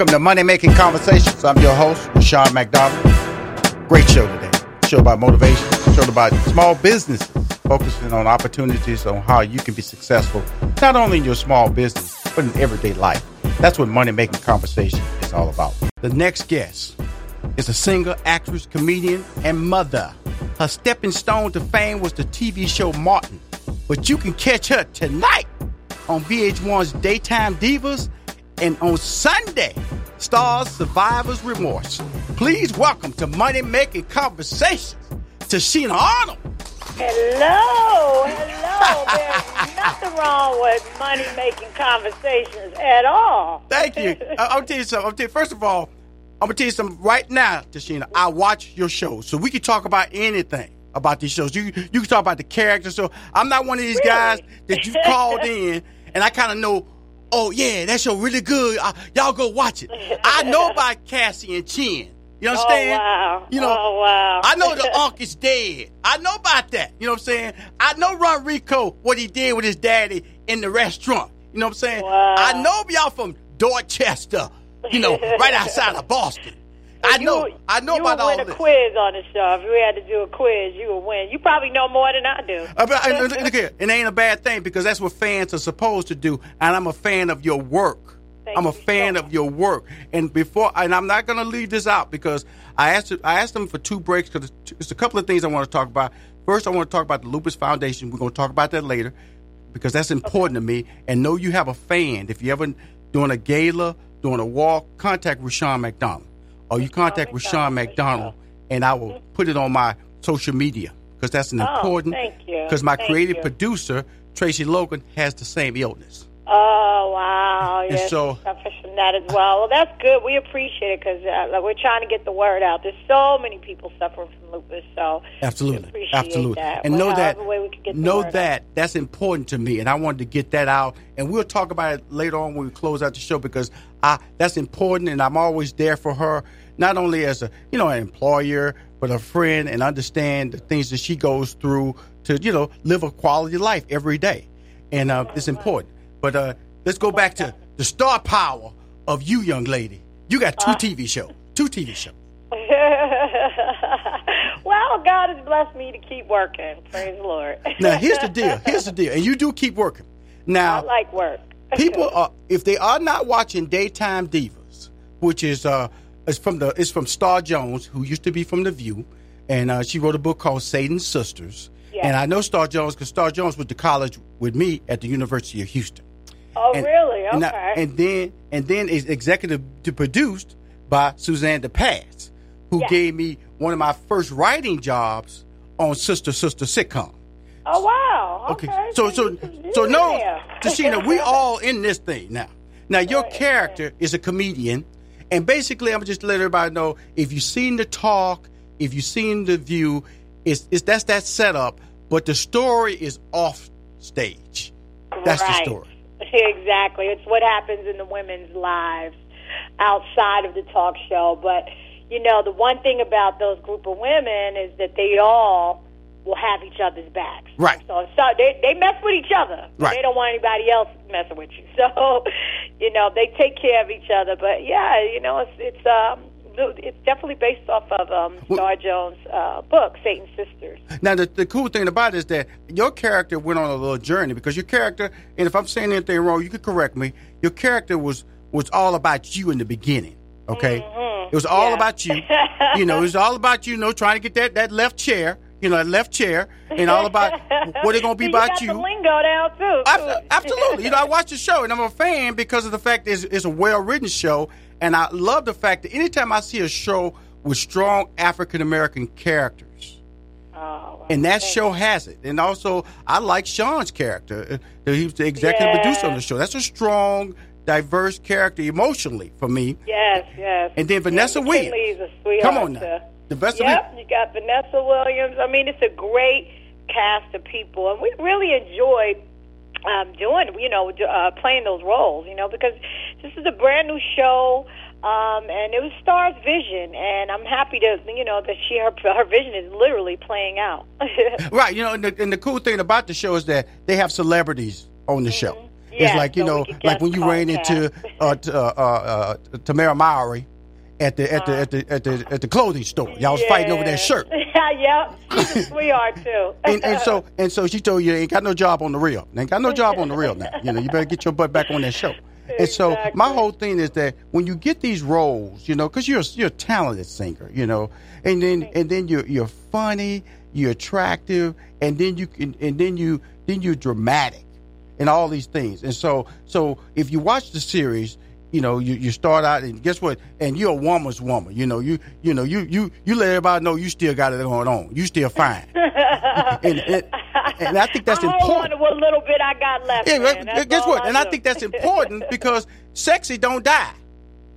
Welcome to Money Making Conversations. I'm your host, Rushion McDonald. Great show today. Show about motivation, show about small businesses, focusing on opportunities on how you can be successful, not only in your small business, but in everyday life. That's what Money Making Conversation is all about. The next guest is a singer, actress, comedian, and mother. Her stepping stone to fame was the TV show Martin, but you can catch her tonight on VH1's Daytime Divas and on Sunday stars Survivor's Remorse. Please welcome to Money Making Conversations, Tichina Arnold. Hello, hello. There's nothing wrong with money making conversations at all. Thank you. I- uh, I'll tell you something. I'll tell you, first of all, I'm gonna tell you something right now, Tichina. I watch your shows, so we can talk about anything about these shows. You you can talk about the characters. So I'm not one of these guys that you called in, and I kind of know. Oh yeah, that show really good. Uh, y'all go watch it. I know about Cassie and Chin. You understand? wow. You know, Oh, wow. I know the Unc is dead. I know about that. You know what I'm saying? I know RonReaco, what he did with his daddy in the restaurant. You know what I'm saying? Wow. I know y'all from Dorchester, you know, right outside of Boston. I You- know, I know you about would all win a this. quiz on the show. If we had to do a quiz, you would win. You probably know more than I do. Uh, but, uh, look, look here, it ain't a bad thing because that's what fans are supposed to do, and I'm a fan of your work. Thank I'm a you so fan of your work, and before, and I'm not going to leave this out because I asked I asked them for two breaks because it's a couple of things I want to talk about. First, I want to talk about the Lupus Foundation. We're going to talk about that later because that's important to me. And know you have a fan. If you ever doing a gala, doing a walk, contact Rushion McDonald, or you contact Rushion McDonald, McDonald, and I will put it on my social media because that's an Oh, important. thank you. Because my Thank creative you. producer Tracy Logan has the same illness. Oh wow! And Yes, so- he suffers from that as well. Well, that's good. We appreciate it because uh, like, we're trying to get the word out. There's so many people suffering from lupus, so Absolutely, absolutely, that. and Well, know that way we could get know word out. that that's important to me, and I wanted to get that out. And we'll talk about it later on when we close out the show because I that's important, and I'm always there for her, not only as a you know an employer, but a friend, and understand the things that she goes through to you know live a quality life every day, and uh, it's important. But uh, let's go back to the star power of you, young lady. You got two TV shows, two TV shows. well, God has blessed me to keep working. Praise the Lord. Now here's the deal. Here's the deal, and you do keep working. Now I Now like work. people are if they are not watching Daytime Divas, which is uh is from the is from Star Jones, who used to be from The View, and uh, she wrote a book called Satan's Sisters. Yes. And I know Star Jones because Star Jones went to college with me at the University of Houston. Oh, And- really? And, Okay. I- and then and then is executive to produced by Suzanne de Passe, who Yes. gave me one of my first writing jobs on Sister Sister sitcom. oh, wow. Okay. Okay. So so so no. Tichina, we all in this thing now. Now your character is a comedian, and basically I'm just let everybody know if you've seen the talk, if you've seen the view, it's, it's that's that setup, but the story is off stage. That's right. the story. Exactly. It's what happens in the women's lives outside of the talk show. But, you know, the one thing about those group of women is that they all will have each other's backs. Right. So, so they, they mess with each other. Right. They don't want anybody else messing with you. So, you know, they take care of each other. But, yeah, you know, it's, it's, um, it's definitely based off of um, Star Jones' uh, book, Satan's Sisters. Now, the, the cool thing about it is that your character went on a little journey because your character, and if I'm saying anything wrong, you can correct me. Your character was was all about you in the beginning. Okay, it was all Yeah. about you. you know, it was all about you. You know, trying to get that that left chair. You know, that left chair, and all about what it gonna be See, about you. you. Lingo down too. Ab- Absolutely. You know, I watch the show and I'm a fan because of the fact that it's, it's a well written show. And I love the fact that anytime I see a show with strong African American characters, Oh, and that show has it. And also, I like Sean's character. Uh, He was the executive Yeah. producer on the show. That's a strong, diverse character emotionally for me. Yes, yes. And then Vanessa yeah, Williams. Come on now. The best Yep, you got Vanessa Williams. I mean, it's a great cast of people, and we really enjoyed um, doing, you know, uh, playing those roles. You know, because this is a brand new show. Um, and it was Star's vision, and I'm happy to, you know, that she her her vision is literally playing out. Right, you know, and the, and the cool thing about the show is that they have celebrities on the show. Yeah, it's like you so know, like when you ran into uh, t- uh, uh, uh, Tamera Mowry at the at the at the at the at the clothing store. Y'all was fighting over that shirt, yep, she's a sweetheart too. and, and so and so she told you, ain't got no job on the real. Ain't got no job on the real now. You know, you better get your butt back on that show. And so my whole thing is that when you get these roles, you know, because you're you're a talented singer, you know, and then and then you're you're funny, you're attractive, and then you can and then you then you're dramatic, and all these things. And so so if you watch the series, you know, you, you start out and guess what? And you're a woman's woman. You know, you you know you you you let everybody know you still got it going on. You still fine. and, and, and I think that's I important. what little bit I got left. Yeah, guess what? And I think that's important because sexy don't die.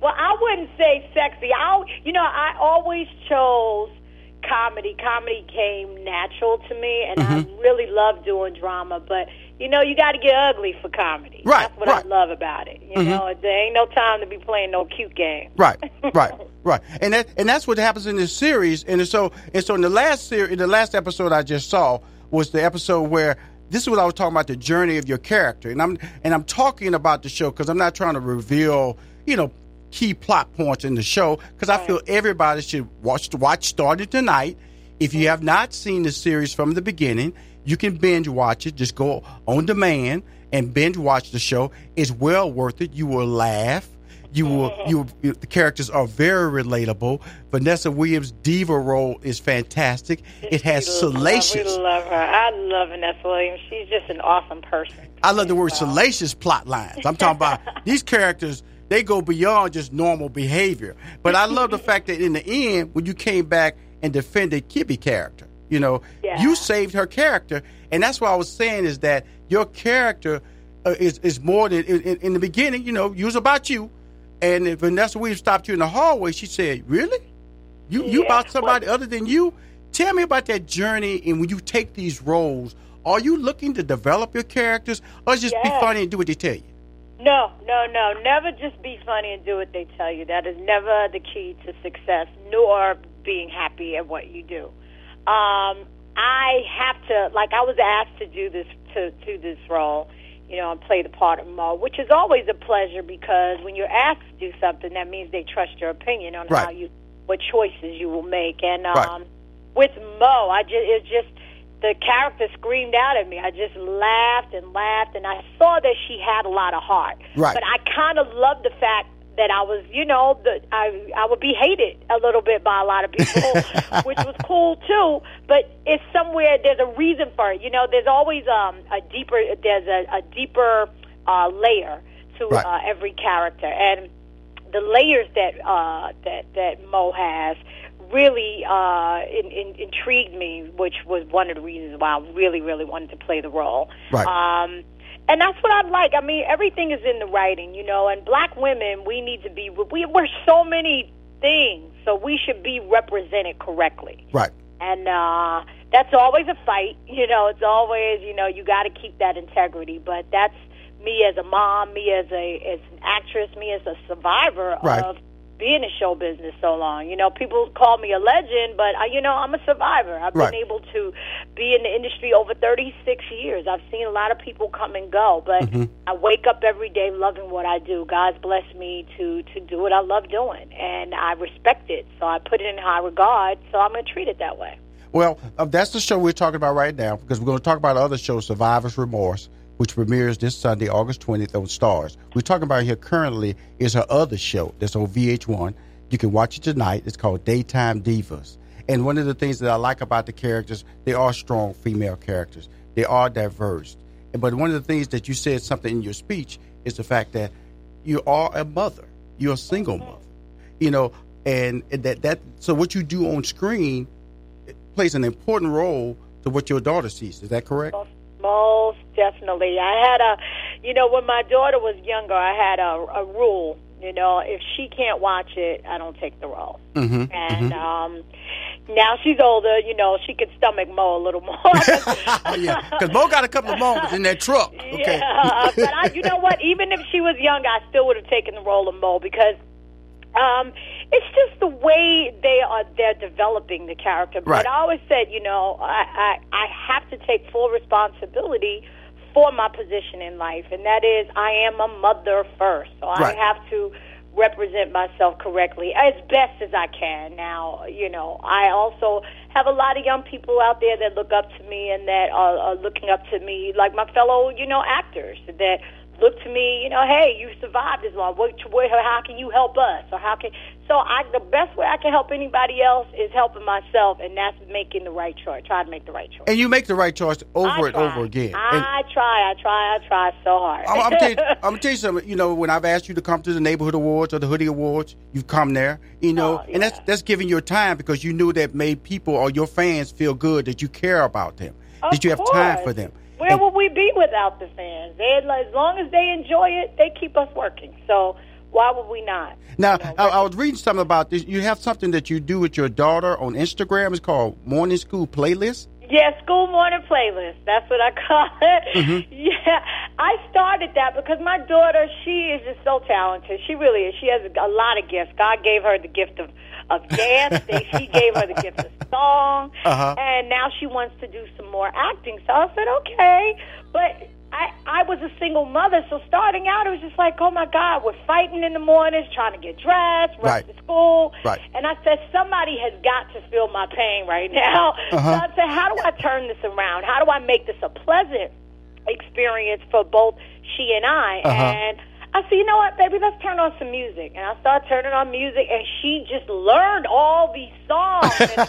well, I wouldn't say sexy. I, you know, I always chose comedy. Comedy came natural to me, and Mm-hmm. I really love doing drama. But you know, you got to get ugly for comedy. Right, That's what right. Mm-hmm. I love about it. You know, there ain't no time to be playing no cute game. Right, right, right. And that and that's what happens in this series. And so and so in the last series, in the last episode I just saw was the episode where this is what I was talking about the journey of your character. And I'm and I'm talking about the show because I'm not trying to reveal you know key plot points in the show because I feel everybody should watch watch starting tonight. If you have not seen the series from the beginning, you can binge watch it. Just go on demand and binge watch the show. It's well worth it. You will laugh. You will. You. The characters are very relatable. Vanessa Williams' diva role is fantastic. It has We salacious. love, we love her. I love Vanessa Williams. She's just an awesome person. I love the word salacious plot lines. I'm talking about these characters. They go beyond just normal behavior. But I love the fact that in the end, when you came back and defended Kibby character, you know, Yeah. you saved her character, and that's what I was saying is that your character uh, is is more than in, in, the beginning. You know, you was about you, and if Vanessa Williams stopped you in the hallway, she said, "Really, you you about somebody other than you?" Tell me about that journey, and when you take these roles, are you looking to develop your characters, or just be funny and do what they tell you? No, no, no. Never just be funny and do what they tell you. That is never the key to success, nor being happy at what you do. Um, I have to, like, I was asked to do this to to this role, you know, and play the part of Mo, which is always a pleasure because when you're asked to do something, that means they trust your opinion on how you, what choices you will make. And um, Right. with Mo, I just it just the character screamed out at me. I just laughed and laughed, and I saw that she had a lot of heart. Right. But I kind of loved the fact that I was, you know, that I I would be hated a little bit by a lot of people, which was cool too. But it's somewhere there's a reason for it. You know, there's always um, a deeper there's a, a deeper uh, layer to Right. uh, every character, and the layers that uh, that that Mo has really uh, in, in, intrigued me, which was one of the reasons why I really, really wanted to play the role. Right. Um, and that's what I like. I mean, everything is in the writing, you know. And black women, we need to be. We, we're so many things, so we should be represented correctly Right. and uh, that's always a fight. You know, it's always you know you got to keep that integrity. But that's me as a mom, me as a as an actress, me as a survivor Right. of being in the show business so long. You know, people call me a legend, but I, you know, I'm a survivor. I've Right. been able to be in the industry over 36 years. I've seen a lot of people come and go, but Mm-hmm. I wake up every day loving what I do. God's blessed me to to do what I love doing, and I respect it. So I put it in high regard. So I'm going to treat it that way. Well, uh, that's the show we're talking about right now because we're going to talk about other show, Survivor's Remorse, which premieres this Sunday, August 20th on Starz. We're talking about here currently is her other show that's on VH1. You can watch it tonight. It's called Daytime Divas. And one of the things that I like about the characters, they are strong female characters. They are diverse. But one of the things that you said something in your speech is the fact that you are a mother. You're a single mother. You know, and that that so what you do on screen plays an important role to what your daughter sees. Is that correct? Most, definitely. I had a, you know, when my daughter was younger, I had a, a rule. You know, if she can't watch it, I don't take the role. Mm-hmm. And um, now she's older. You know, she can stomach Mo a little more. yeah, because Mo got a couple of moments in that truck. Okay. Yeah, but I, you know what? Even if she was young, I still would have taken the role of Mo because um, it's just the way they are they're developing the character. But Right. I always said, you know, I, I I have to take full responsibility for my position in life, and that is I am a mother first, so Right. I have to represent myself correctly as best as I can. Now, you know, I also have a lot of young people out there that look up to me and that are, are looking up to me, like my fellow, you know, actors that look to me, you know, hey, you survived this long. What, what, how can you help us? Or how can so? I the best way I can help anybody else is helping myself, and that's making the right choice. Try to make the right choice. And you make the right choice over I and try. over again. And I try, I try, I try so hard. I'm, I'm, tell you, I'm gonna tell you something. You know, when I've asked you to come to the neighborhood awards or the hoodie awards, you've come there. You oh, know, Oh, and that's that's giving your time because you knew that made people or your fans feel good that you care about them, Of that you have time for them. Where would we be without the fans? They, as long as they enjoy it, they keep us working. So why would we not? Now, You know, I, I was reading something about this. You have something that you do with your daughter on Instagram. It's called Morning School Playlist. Yeah, school morning playlist. That's what I call it. Mm-hmm. Yeah, I started that because my daughter, she is just so talented. She really is. She has a, a lot of gifts. God gave her the gift of of dance. They- she gave her the gift of song, Uh-huh. and now she wants to do some more acting. So I said, okay, but. I, I was a single mother, so starting out, it was just like, oh my God, we're fighting in the mornings, trying to get dressed, rush Right. to school. Right. And I said, somebody has got to feel my pain right now. Uh-huh. So I said, how do I turn this around? How do I make this a pleasant experience for both she and I? Uh-huh. And I said, you know what, baby, let's turn on some music. And I started turning on music, and she just learned all these songs. and,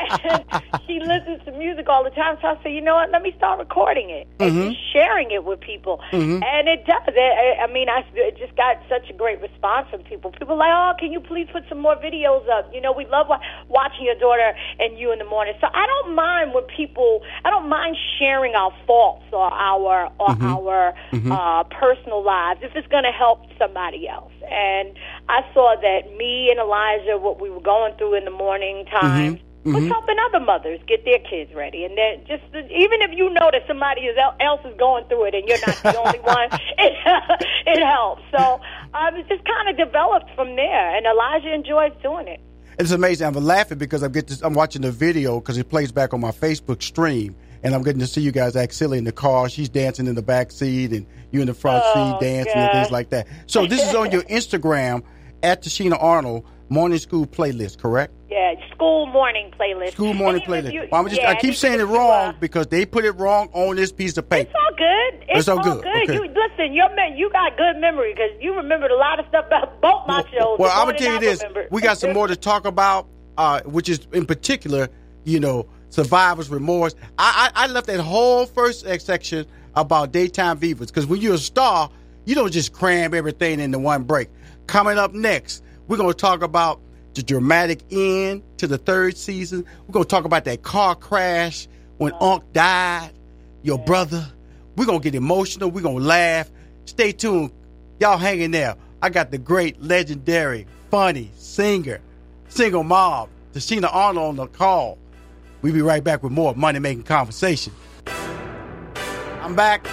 and she listens to music all the time. So I said, you know what, let me start recording it and Mm-hmm. sharing it with people. And it does. It, I mean, I it just got such a great response from people. People like, oh, can you please put some more videos up? You know, we love wa- watching your daughter and you in the morning. So I don't mind when people, I don't mind sharing our faults or our or our uh, personal lives if it's going to help somebody else. And I saw that me and Elijah, what we were going through in the morning times. Was helping other mothers get their kids ready, and then just even if you know that somebody else is going through it and you're not the only one, it it helps. So um, it just kind of developed from there, and Elijah enjoys doing it. It's amazing. I'm laughing because I'm getting I'm watching the video because it plays back on my Facebook stream, and I'm getting to see you guys act silly in the car. She's dancing in the back seat, and you in the front Oh, seat dancing and things like that. So this is on your Instagram at Tichina Arnold Morning School Playlist, correct? Yeah, school morning playlist. School morning playlist. you- Well, just, yeah, I keep saying it wrong uh, because they put it wrong on this piece of paper. It's all good. It's, It's all good. Okay. You listen, your man, you got good memory because you remembered a lot of stuff about both my shows. Well, I'm gonna tell you this: remember. we got some more to talk about, uh, which is in particular, you know, survivor's remorse. I I, I left that whole first section about daytime divas because when you're a star, you don't just cram everything into one break. Coming up next, we're gonna talk about the dramatic end to the third season. We're gonna talk about that car crash when Unc died, your brother. We're gonna get emotional. We're gonna laugh. Stay tuned. Y'all hang in there. I got the great, legendary, funny singer, single mom, Tichina Arnold on the call. We'll be right back with more money making conversation. I'm back.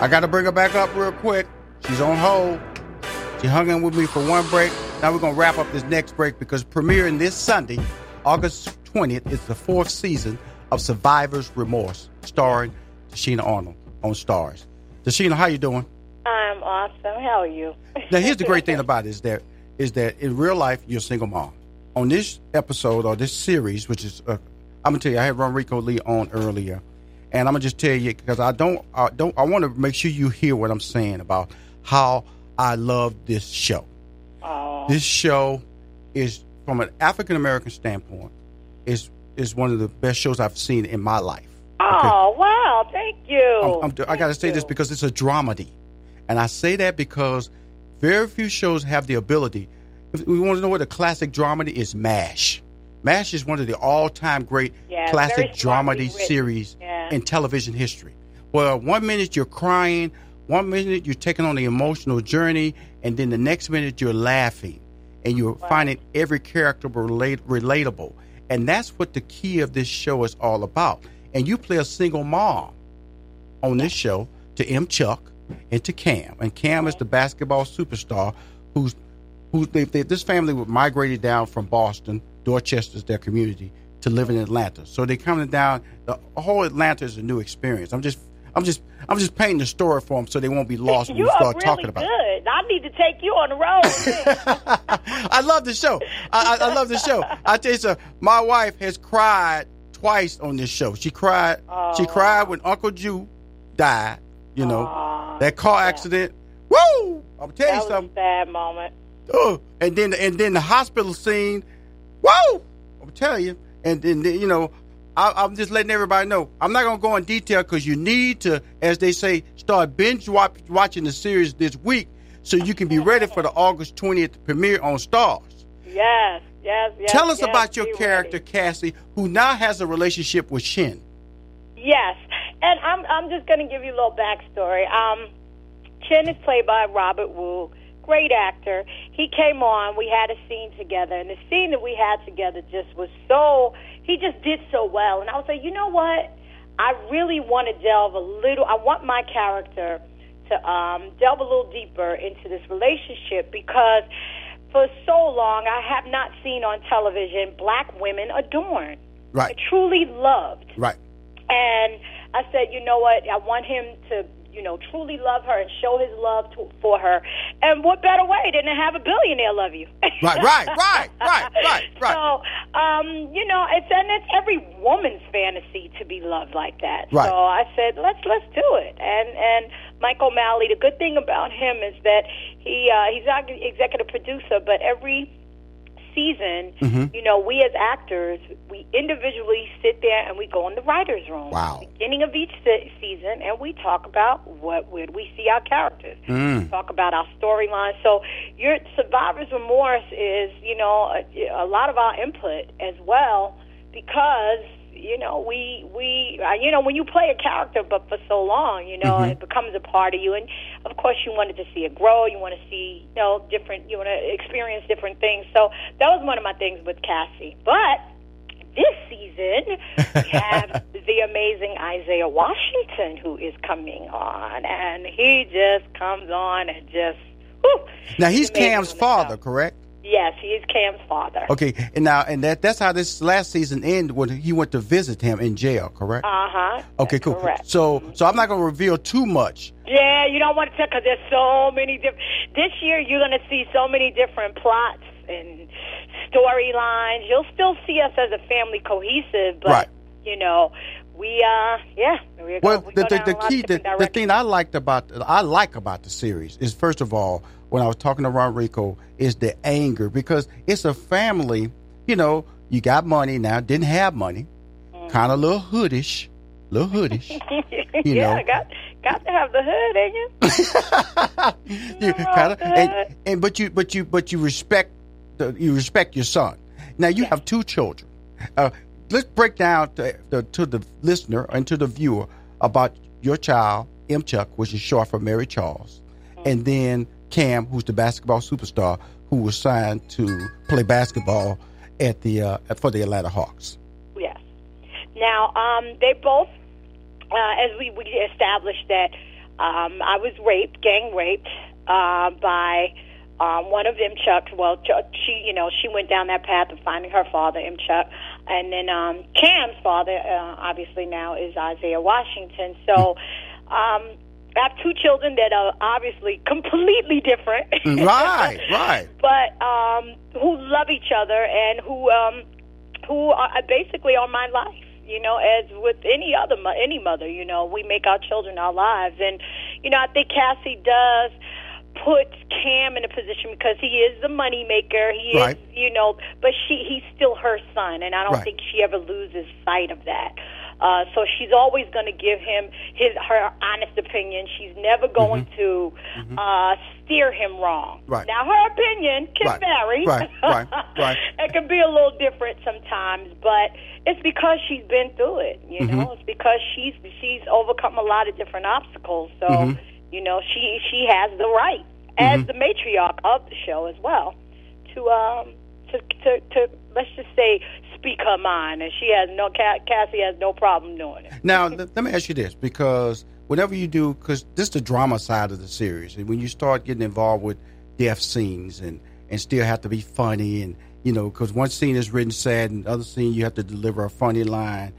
I got to bring her back up real quick. She's on hold. She hung in with me for one break. Now we're going to wrap up this next break because premiering this Sunday, August 20th, is the fourth season of Survivor's Remorse, starring Tichina Arnold on Starz. Tichina, how you doing? I'm awesome. How are you? now, here's the great thing about it is that is that in real life you're a single mom. On this episode or this series, which is, uh, I'm gonna tell you, I had RonReaco Lee on earlier, and I'm gonna just tell you because I don't, I don't, I want to make sure you hear what I'm saying about how I love this show. Oh. This show is, from an African American standpoint, is is one of the best shows I've seen in my life. Oh wow! Thank you. I'm, I'm, I got to Thank say this because it's a dramedy, and I say that because very few shows have the ability. If we want to know what a classic dramedy is, MASH. MASH is one of the all-time great Yeah, classic dramedy written. series Yeah. in television history. Well, one minute you're crying, one minute you're taking on the emotional journey, and then the next minute you're laughing, and you're finding every character relate, relatable. And that's what the key of this show is all about. And you play a single mom on this show to M. Chuck and to Cam. And Cam is the basketball superstar who's who they, they, this family migrated down from Boston, Dorchester's their community, to live in Atlanta. So they're coming down. The whole Atlanta is a new experience. I'm just I'm just I'm just painting the story for them so they won't be lost when you we start really talking about. it. good. I need to take you on the road. I love the show. I, I, I love the show. I tell you something. My wife has cried twice on this show. She cried. She cried when Uncle Jew died. You know Aw, that car accident. Woo! I'm telling you was something. a sad moment. Oh, and then and then the hospital scene. Whoa! I'm telling you. And then you know, I, I'm just letting everybody know. I'm not gonna go in detail because you need to, as they say, start binge watch, watching the series this week so you can be ready for the August 20th premiere on Starz. Yes, yes, yes. Tell us yes, about your character, ready. Cassie, who now has a relationship with Shin. Yes, and I'm I'm just going to give you a little backstory. Um, Chin is played by Robert Wu, great actor. He came on. We had a scene together, and the scene that we had together just was so. He just did so well, and I was like, you know what? I really want to delve a little. I want my character to um, delve a little deeper into this relationship because for so long I have not seen on television black women adorned, Right, truly loved. right. And I said, you know what? I want him to, you know, truly love her and show his love to, for her. And what better way than to have a billionaire love you? Right, right, right, right, right, right. So, um, you know, it's and it's every woman's fantasy to be loved like that. Right. So I said, let's let's do it. And and Mike O'Malley, the good thing about him is that he uh, he's our executive producer, but every season, Mm-hmm. you know, we as actors, we individually sit there and we go in the writers' room. Wow. Beginning of each se- season, and we talk about what where do we see our characters. Mm. Talk about our storyline. So your survivor's remorse is, you know, a, a lot of our input as well because you know we we uh, you know when you play a character but for so long you know it becomes a part of you. And of course you wanted to see it grow. You want to see you know different you want to experience different things. So that was one of my things with Cassie. But this season we have the amazing Isaiah Washington who is coming on. And he just comes on and just whew, Now he's Cam's father, correct? Yes he is Cam's father Okay, and now and that that's how this last season ended when he went to visit him in jail, correct? uh-huh okay, cool. correct. So so I'm not going to reveal too much. Yeah, you don't want to tell because there's so many different. This year, you're going to see so many different plots and storylines. You'll still see us as a family cohesive, but Right. you know, we uh, yeah, we're Well, go, we the the, the a lot of key the, the thing I liked about I like about the series is first of all when I was talking to RonReaco is the anger because it's a family. You know, you got money now, didn't have money, Mm. kind of little hoodish, little hoodish. you yeah, know. got got to have the hood, ain't you? you kind of and, and but you but you but you respect the, you respect your son. Now you have two children. Uh, let's break down to, the, to the listener and to the viewer about your child M Chuck, which is short for Mary Charles, and then Cam, who's the basketball superstar who was signed to play basketball at the uh, for the Atlanta Hawks. Yes. Now, um, they both, uh, as we, we established that um, I was raped, gang raped uh, by um, one of them, Chuck. Well, Chuck, she, you know, she went down that path of finding her father, M. Chuck, and then um, Cam's father, uh, obviously now is Isaiah Washington. So. Um, I have two children that are obviously completely different. right, right. But um, who love each other and who um, who are basically are my life. You know, as with any other mo- any mother, you know, we make our children our lives, and you know, I think Cassie does put Cam in a position because he is the money maker. He Right. is, you know, but she he's still her son, and I don't Right. think she ever loses sight of that. Uh, so she's always going to give him his her honest opinion. She's never going to uh, steer him wrong. Mm-hmm. Right. Now her opinion can Right. vary. Right, right, right. it can be a little different sometimes, but it's because she's been through it. You Mm-hmm. know, it's because she's she's overcome a lot of different obstacles. So Mm-hmm. you know, she she has the right as the matriarch of the show as well to um to to to let's just say speak her mind, and she has no Cassie has no problem doing it. Now, let, me ask you this because whenever you do, because this is the drama side of the series, and when you start getting involved with death scenes and, and still have to be funny, and, you know, because one scene is written sad, and the other scene you have to deliver a funny line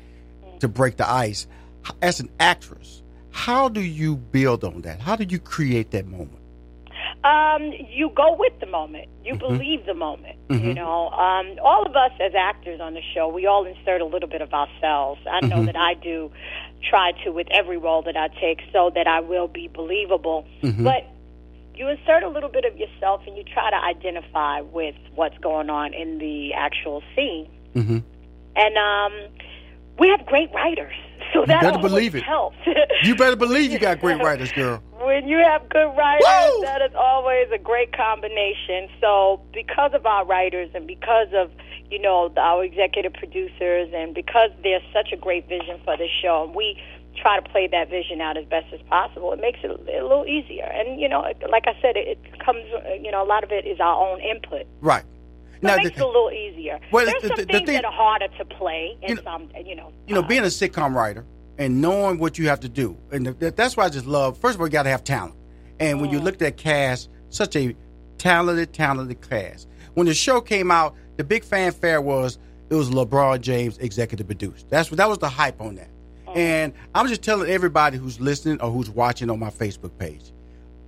to break the ice. As an actress, how do you build on that? How do you create that moment? Um, you go with the moment. You believe the moment. You know, um, all of us as actors on the show, we all insert a little bit of ourselves. I know that I do try to with every role that I take, so that I will be believable. But you insert a little bit of yourself, and you try to identify with what's going on in the actual scene. Mhm. And um, we have great writers, so that better believe it. helps. You better believe you got great writers, girl. when you have good writers, Woo! that is always a great combination. So, because of our writers and because of you know our executive producers, and because there's such a great vision for this show, and we try to play that vision out as best as possible, it makes it a little easier. And you know, like I said, it comes. You know, a lot of it is our own input. Right. So it makes it a little easier. Well, There's the- some the- the things thing- that are harder to play, and You know- some, you know, you know, uh, being a sitcom writer and knowing what you have to do, and th- that's why I just love. First of all, you got to have talent, and when you look at that cast, such a talented, talented cast. When the show came out, the big fanfare was it was LeBron James executive produced. That's what that was the hype on that. And I'm just telling everybody who's listening or who's watching on my Facebook page,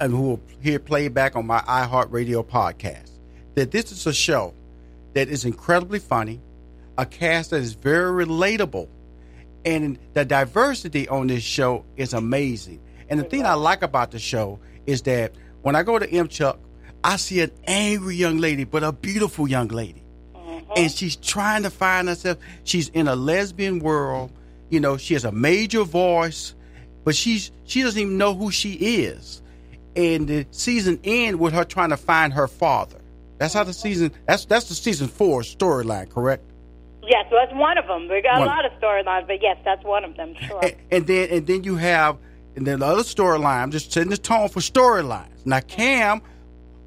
and who will hear playback on my iHeartRadio podcast, that this is a show that is incredibly funny, a cast that is very relatable, and the diversity on this show is amazing. And the thing I like about the show is that when I go to M Chuck, I see an angry young lady, but a beautiful young lady. Uh-huh. And she's trying to find herself. She's in a lesbian world. You know, she has a major voice, but she's she doesn't even know who she is. And the season end with her trying to find her father. That's how the season. That's that's the season four storyline, correct? yes, that's one of them. We got One. a lot of storylines, but yes, that's one of them. Sure. and, and then and then you have and then the other storyline. I'm just setting the tone for storylines. Now Cam,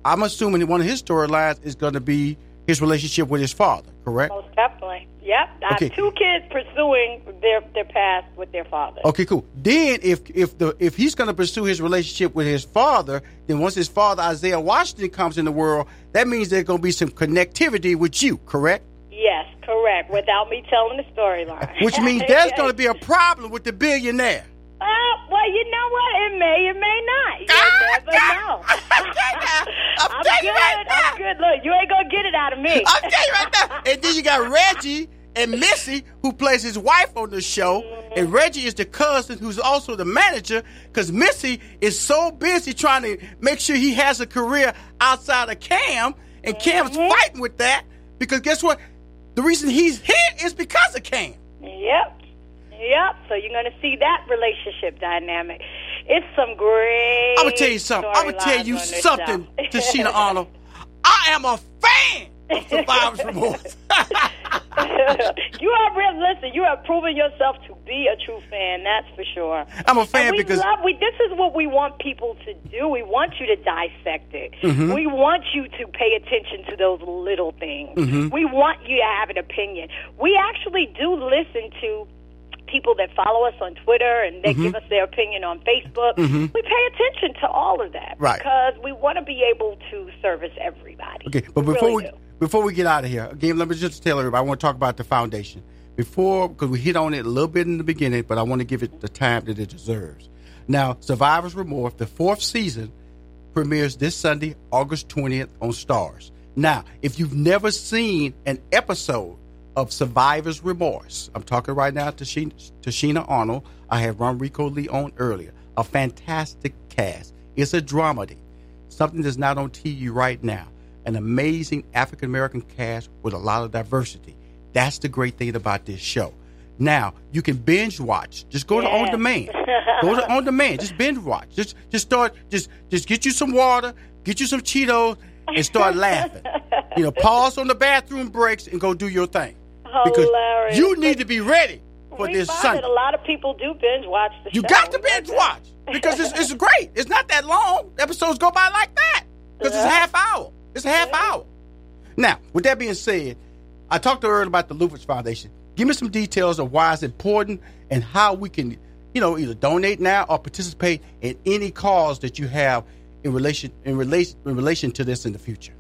I'm assuming one of his storylines is going to be his relationship with his father, correct? Most definitely. Yep. I Okay. have two kids pursuing their their past with their father. Okay, cool. Then if if the if he's going to pursue his relationship with his father, then once his father Isaiah Washington comes in the world, that means there's going to be some connectivity with you, correct? Yes, correct. Without me telling the storyline. Which means there's going to be a problem with the billionaire. Uh, well, you know what? It may, it may not. You Ah, never ah, know. I'm I'm telling you good. right now. I'm good. Look, you ain't gonna get it out of me. I'm telling you right now. And then you got Reggie and Missy, who plays his wife on the show. And Reggie is the cousin who's also the manager because Missy is so busy trying to make sure he has a career outside of Cam. And Cam's fighting with that because guess what? The reason he's here is because of Cam. Yep. Yep. So you're gonna see that relationship dynamic. It's some great. I'm gonna tell you something. I'm gonna tell you something. Tichina Arnold. I am a fan of Survivor's Remorse. you are real. Listen, you have proven yourself to be a true fan. That's for sure. I'm a fan And we because love. We this is what we want people to do. We want you to dissect it. Mm-hmm. We want you to pay attention to those little things. Mm-hmm. We want you to have an opinion. We actually do listen to people that follow us on Twitter and they mm-hmm. give us their opinion on Facebook. Mm-hmm. We pay attention to all of that Right. because we want to be able to service everybody. Okay, but We before really we do. before we get out of here, again, let me just tell everybody. I want to talk about the foundation before because we hit on it a little bit in the beginning, but I want to give it the time that it deserves. Now, Survivor's Remorse, the fourth season, premieres this Sunday, August twentieth, on Starz. Now, if you've never seen an episode of Survivor's Remorse, I'm talking right now to Sheena, to Sheena Arnold. I have RonReaco Lee on earlier. A fantastic cast. It's a dramedy something that's not on TV right now. An amazing African American cast with a lot of diversity. That's the great thing about this show. Now you can binge watch. Just go to Yeah. on demand. go to on demand. Just binge watch. Just just start. Just just get you some water. Get you some Cheetos and start laughing. You know, pause on the bathroom breaks and go do your thing because Hilarious. you need to be ready for we this find Sunday. that a lot of people do binge watch the You show. got to binge watch because it's, it's great. It's not that long. Episodes go by like that because it's Yeah. half hour. It's a half hour. Now, with that being said, I talked to earlier about the Lupus Foundation. Give me some details of why it's important and how we can, you know, either donate now or participate in any cause that you have in relation in relation in relation to this in the future.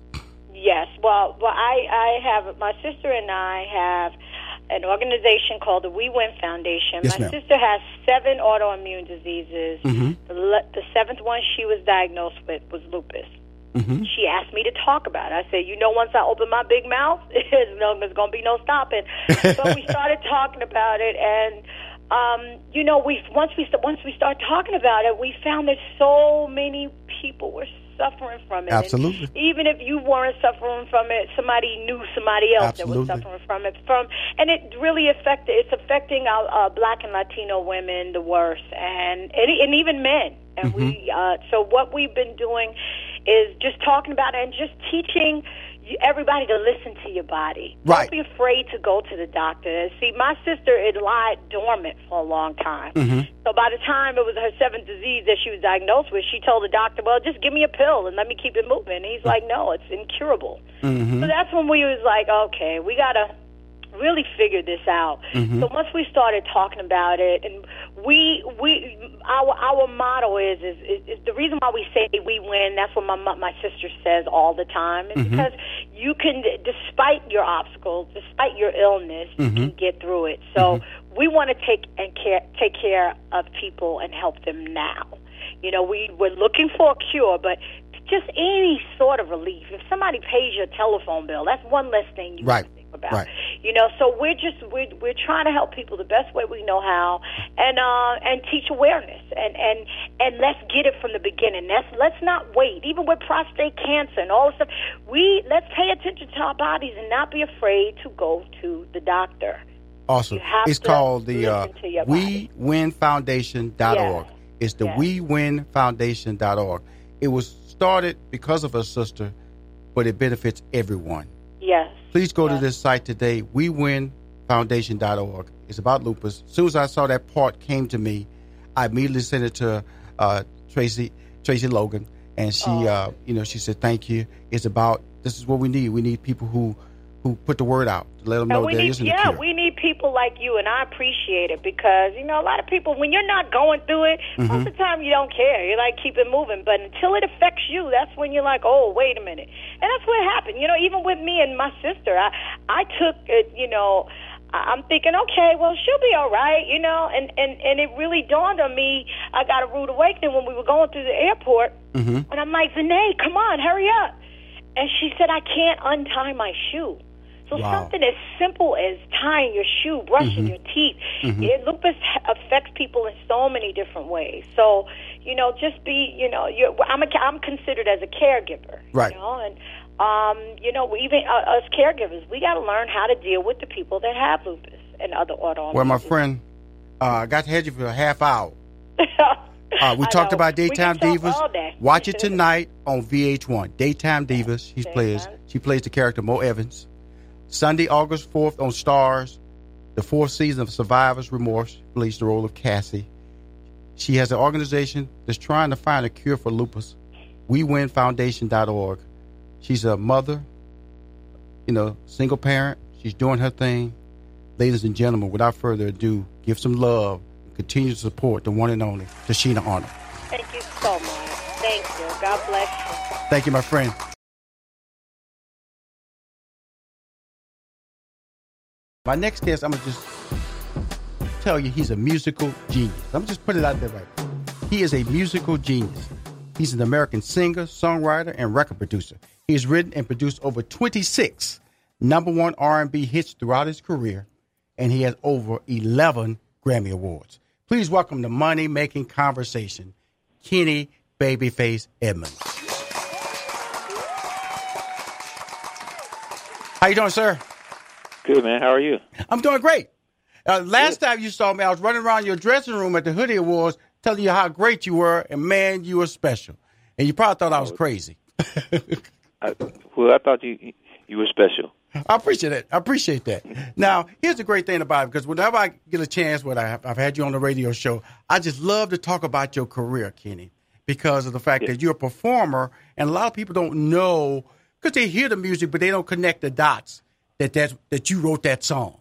Well, well, I, I have my sister and I have an organization called the We Win Foundation. Yes, my ma'am. sister has seven autoimmune diseases. Mm-hmm. The, le- the seventh one she was diagnosed with was lupus. Mm-hmm. She asked me to talk about it. I said, "You know, once I open my big mouth, there's no, there's going to be no stopping." so we started talking about it, and um, you know, we once we once we started talking about it, we found that so many people were suffering from it. And Absolutely. even if you weren't suffering from it, somebody knew somebody else that was suffering from it. From and it really affected. It's affecting our uh, black and Latino women the worst, and and, and even men. And we uh, so what we've been doing is just talking about it and just teaching you- everybody to listen to your body. Right. Don't be afraid to go to the doctor. See, my sister it lied dormant for a long time. Mm-hmm. So by the time it was her seventh disease that she was diagnosed with, she told the doctor, "Well, just give me a pill and let me keep it moving." And he's mm. like, "No, it's incurable." Mm-hmm. So that's when we was like, "Okay, we gotta." Really figured this out. Mm-hmm. So once we started talking about it, and we we our our motto is is, is, is the reason why we say we win. That's what my my sister says all the time. Is mm-hmm. because you can, despite your obstacles, despite your illness, you mm-hmm. can get through it. So we want to take and care take care of people and help them now. You know, we we're looking for a cure, but just any sort of relief. If somebody pays your telephone bill, that's one less thing you Right. think about. Right. You know, so we're just we're we're trying to help people the best way we know how, and uh, and teach awareness, and and and let's get it from the beginning. Let's let's not wait. Even with prostate cancer and all this stuff, we let's pay attention to our bodies and not be afraid to go to the doctor. Awesome. It's called the uh, listen to your We Win Foundation.org. Yes. It's the Yes. We Win Foundation.org. It was started because of a sister, but it benefits everyone. Yes. Please go to this site today, WeWinFoundation.org. It's about lupus. As soon as I saw that part came to me, I immediately sent it to uh, Tracy Tracy Logan, and she, Oh. uh, you know, she said, "Thank you. It's about this is what we need. We need people who who put the word out to let them know we there need, isn't yeah, a cure." People like you, and I appreciate it because you know a lot of people when you're not going through it, Mm-hmm. most of the time you don't care. You like keep it moving, but until it affects you, that's when you're like, oh, wait a minute, and that's what happened. You know, even with me and my sister, I I took it. You know. I'm thinking, okay, well, she'll be all right, you know, and and and it really dawned on me. I got a rude awakening when we were going through the airport, Mm-hmm. and I'm like, Zenay, come on, hurry up. And she said, I can't untie my shoe. So Wow. something as simple as tying your shoe, brushing your teeth, it, lupus affects people in so many different ways. So, you know, just be, you know, you're, I'm a, I'm considered as a caregiver, Right. You know, and um, you know, even uh, us caregivers, we got to learn how to deal with the people that have lupus and other autoimmune. Well, my friend, uh, I got to have you for a half hour. Uh, we I talked know. about Daytime Divas. day. Watch it tonight on VH1. Daytime Divas. She plays. She plays the character Mo Evans. Sunday, August fourth on Starz. The fourth season of Survivor's Remorse plays the role of Cassie. She has an organization that's trying to find a cure for lupus. WeWinFoundation.org. She's a mother, you know, single parent. She's doing her thing. ladies and gentlemen, without further ado, give some love, continue to support the one and only Tichina Arnold. Thank you so much. Thank you. God bless you. Thank you, my friend. My next guest, I'm gonna just tell you, he's a musical genius. I'm just put it out there right. Now. He is a musical genius. He's an American singer, songwriter, and record producer. He's written and produced over 26 number one R&B hits throughout his career, and he has over 11 Grammy Awards. Please welcome the money making conversation, Kenny Babyface Edmonds. How you doing, sir? Good man. How are you? I'm doing great. Uh, last Good. time you saw me, I was running around your dressing room at the Hoodie Awards, telling you how great you were, and man, you were special. And you probably thought I was oh. crazy. I, well, I thought you you were special. I appreciate that. I appreciate that. Now, here's the great thing about it because whenever I get a chance, when I have, I've had you on the radio show, I just love to talk about your career, Kenny, because of the fact yeah. that you're a performer, and a lot of people don't know because they hear the music, but they don't connect the dots that that that you wrote that song.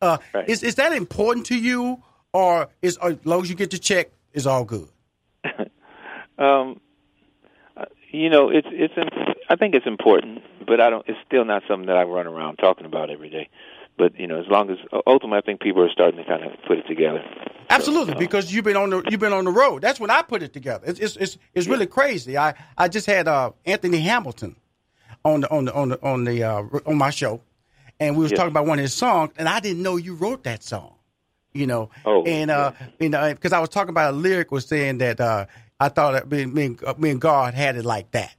Uh, right. Is is that important to you, or is as long as you get the check, is all good? um, uh, you know, it's it's. I think it's important, but I don't. It's still not something that I run around talking about every day. But you know, as long as ultimately, I think people are starting to kind of put it together. Absolutely, so, um, because you've been on the you've been on the road. That's when I put it together. It's it's it's, it's yeah. really crazy. I I just had uh, Anthony Hamilton on the on the on the on the uh, on my show, and we was talking about one of his songs, and I didn't know you wrote that song. You know, oh, and uh, yeah. you know, because I was talking about a lyric was saying that uh, I thought that me, me, me and God had it like that,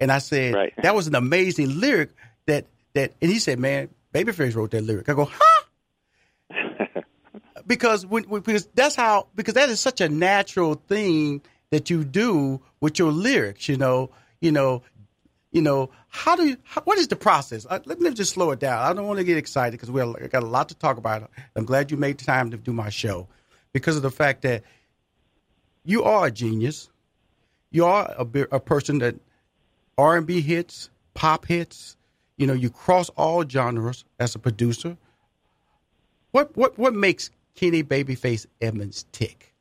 and I said right. that was an amazing lyric that that, and he said, man, Babyface wrote that lyric. I go, huh? because when, because that's how because that is such a natural thing that you do with your lyrics. You know, you know, you know, how do you, how, what is the process? Uh, let me just slow it down. I don't want to get excited because we got a lot to talk about. I'm glad you made time to do my show because of the fact that you are a genius. You are a, a person that R&B hits, pop hits. You know, you cross all genres as a producer. What what what makes Kenny Babyface Edmonds tick?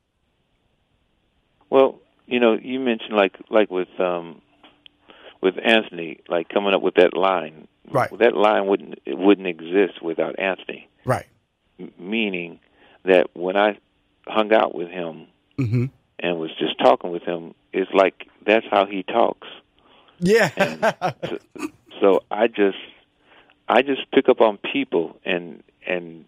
Well, you know, you mentioned like like with um, with Anthony, like coming up with that line. Right. That line wouldn't it wouldn't exist without Anthony. Right. M- meaning that when I hung out with him mm-hmm. and was just talking with him, it's like that's how he talks. Yeah. so, so I just I just pick up on people and and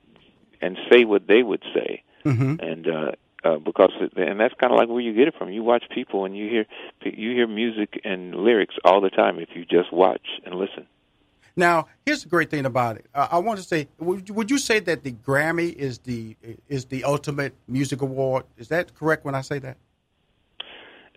and say what they would say. Mm-hmm. And uh uh, because it, and that's kind of like where you get it from. You watch people and you hear you hear music and lyrics all the time if you just watch and listen. Now, here's the great thing about it. Uh, I want to say, would, would you say that the Grammy is the is the ultimate music award? Is that correct when I say that?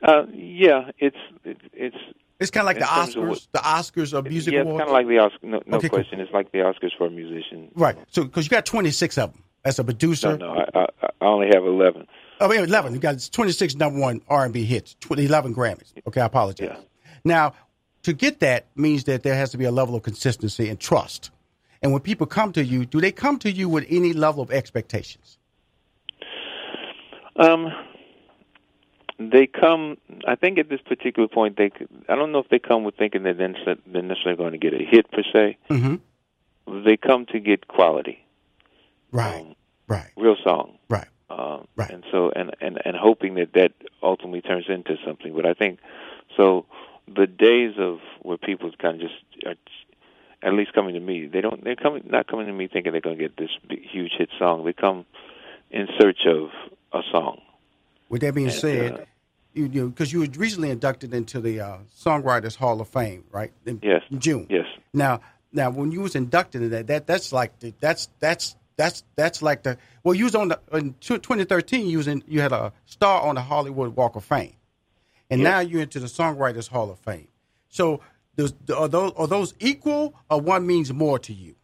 Uh, yeah, it's it, it's it's kind of like the Oscars, what, the Oscars of music yeah, awards. kind of like the Oscars. No, no okay, question. Cool. It's like the Oscars for a musician. Right. So, because you got 26 of them as a producer. No, no, I, I, I only have 11. Oh, mean, 11. You got 26 number one R&B hits, 20, 11 Grammys. Okay, I apologize. Yeah. Now, to get that means that there has to be a level of consistency and trust. And when people come to you, do they come to you with any level of expectations? Um, they come. I think at this particular point, they. I don't know if they come with thinking that they're necessarily going to get a hit per se. Mm-hmm. They come to get quality. Right. Um, right. Real song. Right. Um, right. And so, and, and and hoping that that ultimately turns into something. But I think so. The days of where people kind of just are, at least coming to me, they don't. They're coming not coming to me thinking they're going to get this big, huge hit song. They come in search of a song. With that being and, said, uh, you because you, were recently inducted into the uh, Songwriters Hall of Fame, right? In, yes. In June. Yes. Now, now when you was inducted in that, that that's like the, that's that's that's that's like the well, you was on the in 2013. You was in, you had a star on the Hollywood Walk of Fame, and now you're into the Songwriters Hall of Fame. So, does, are those are those equal, or one means more to you?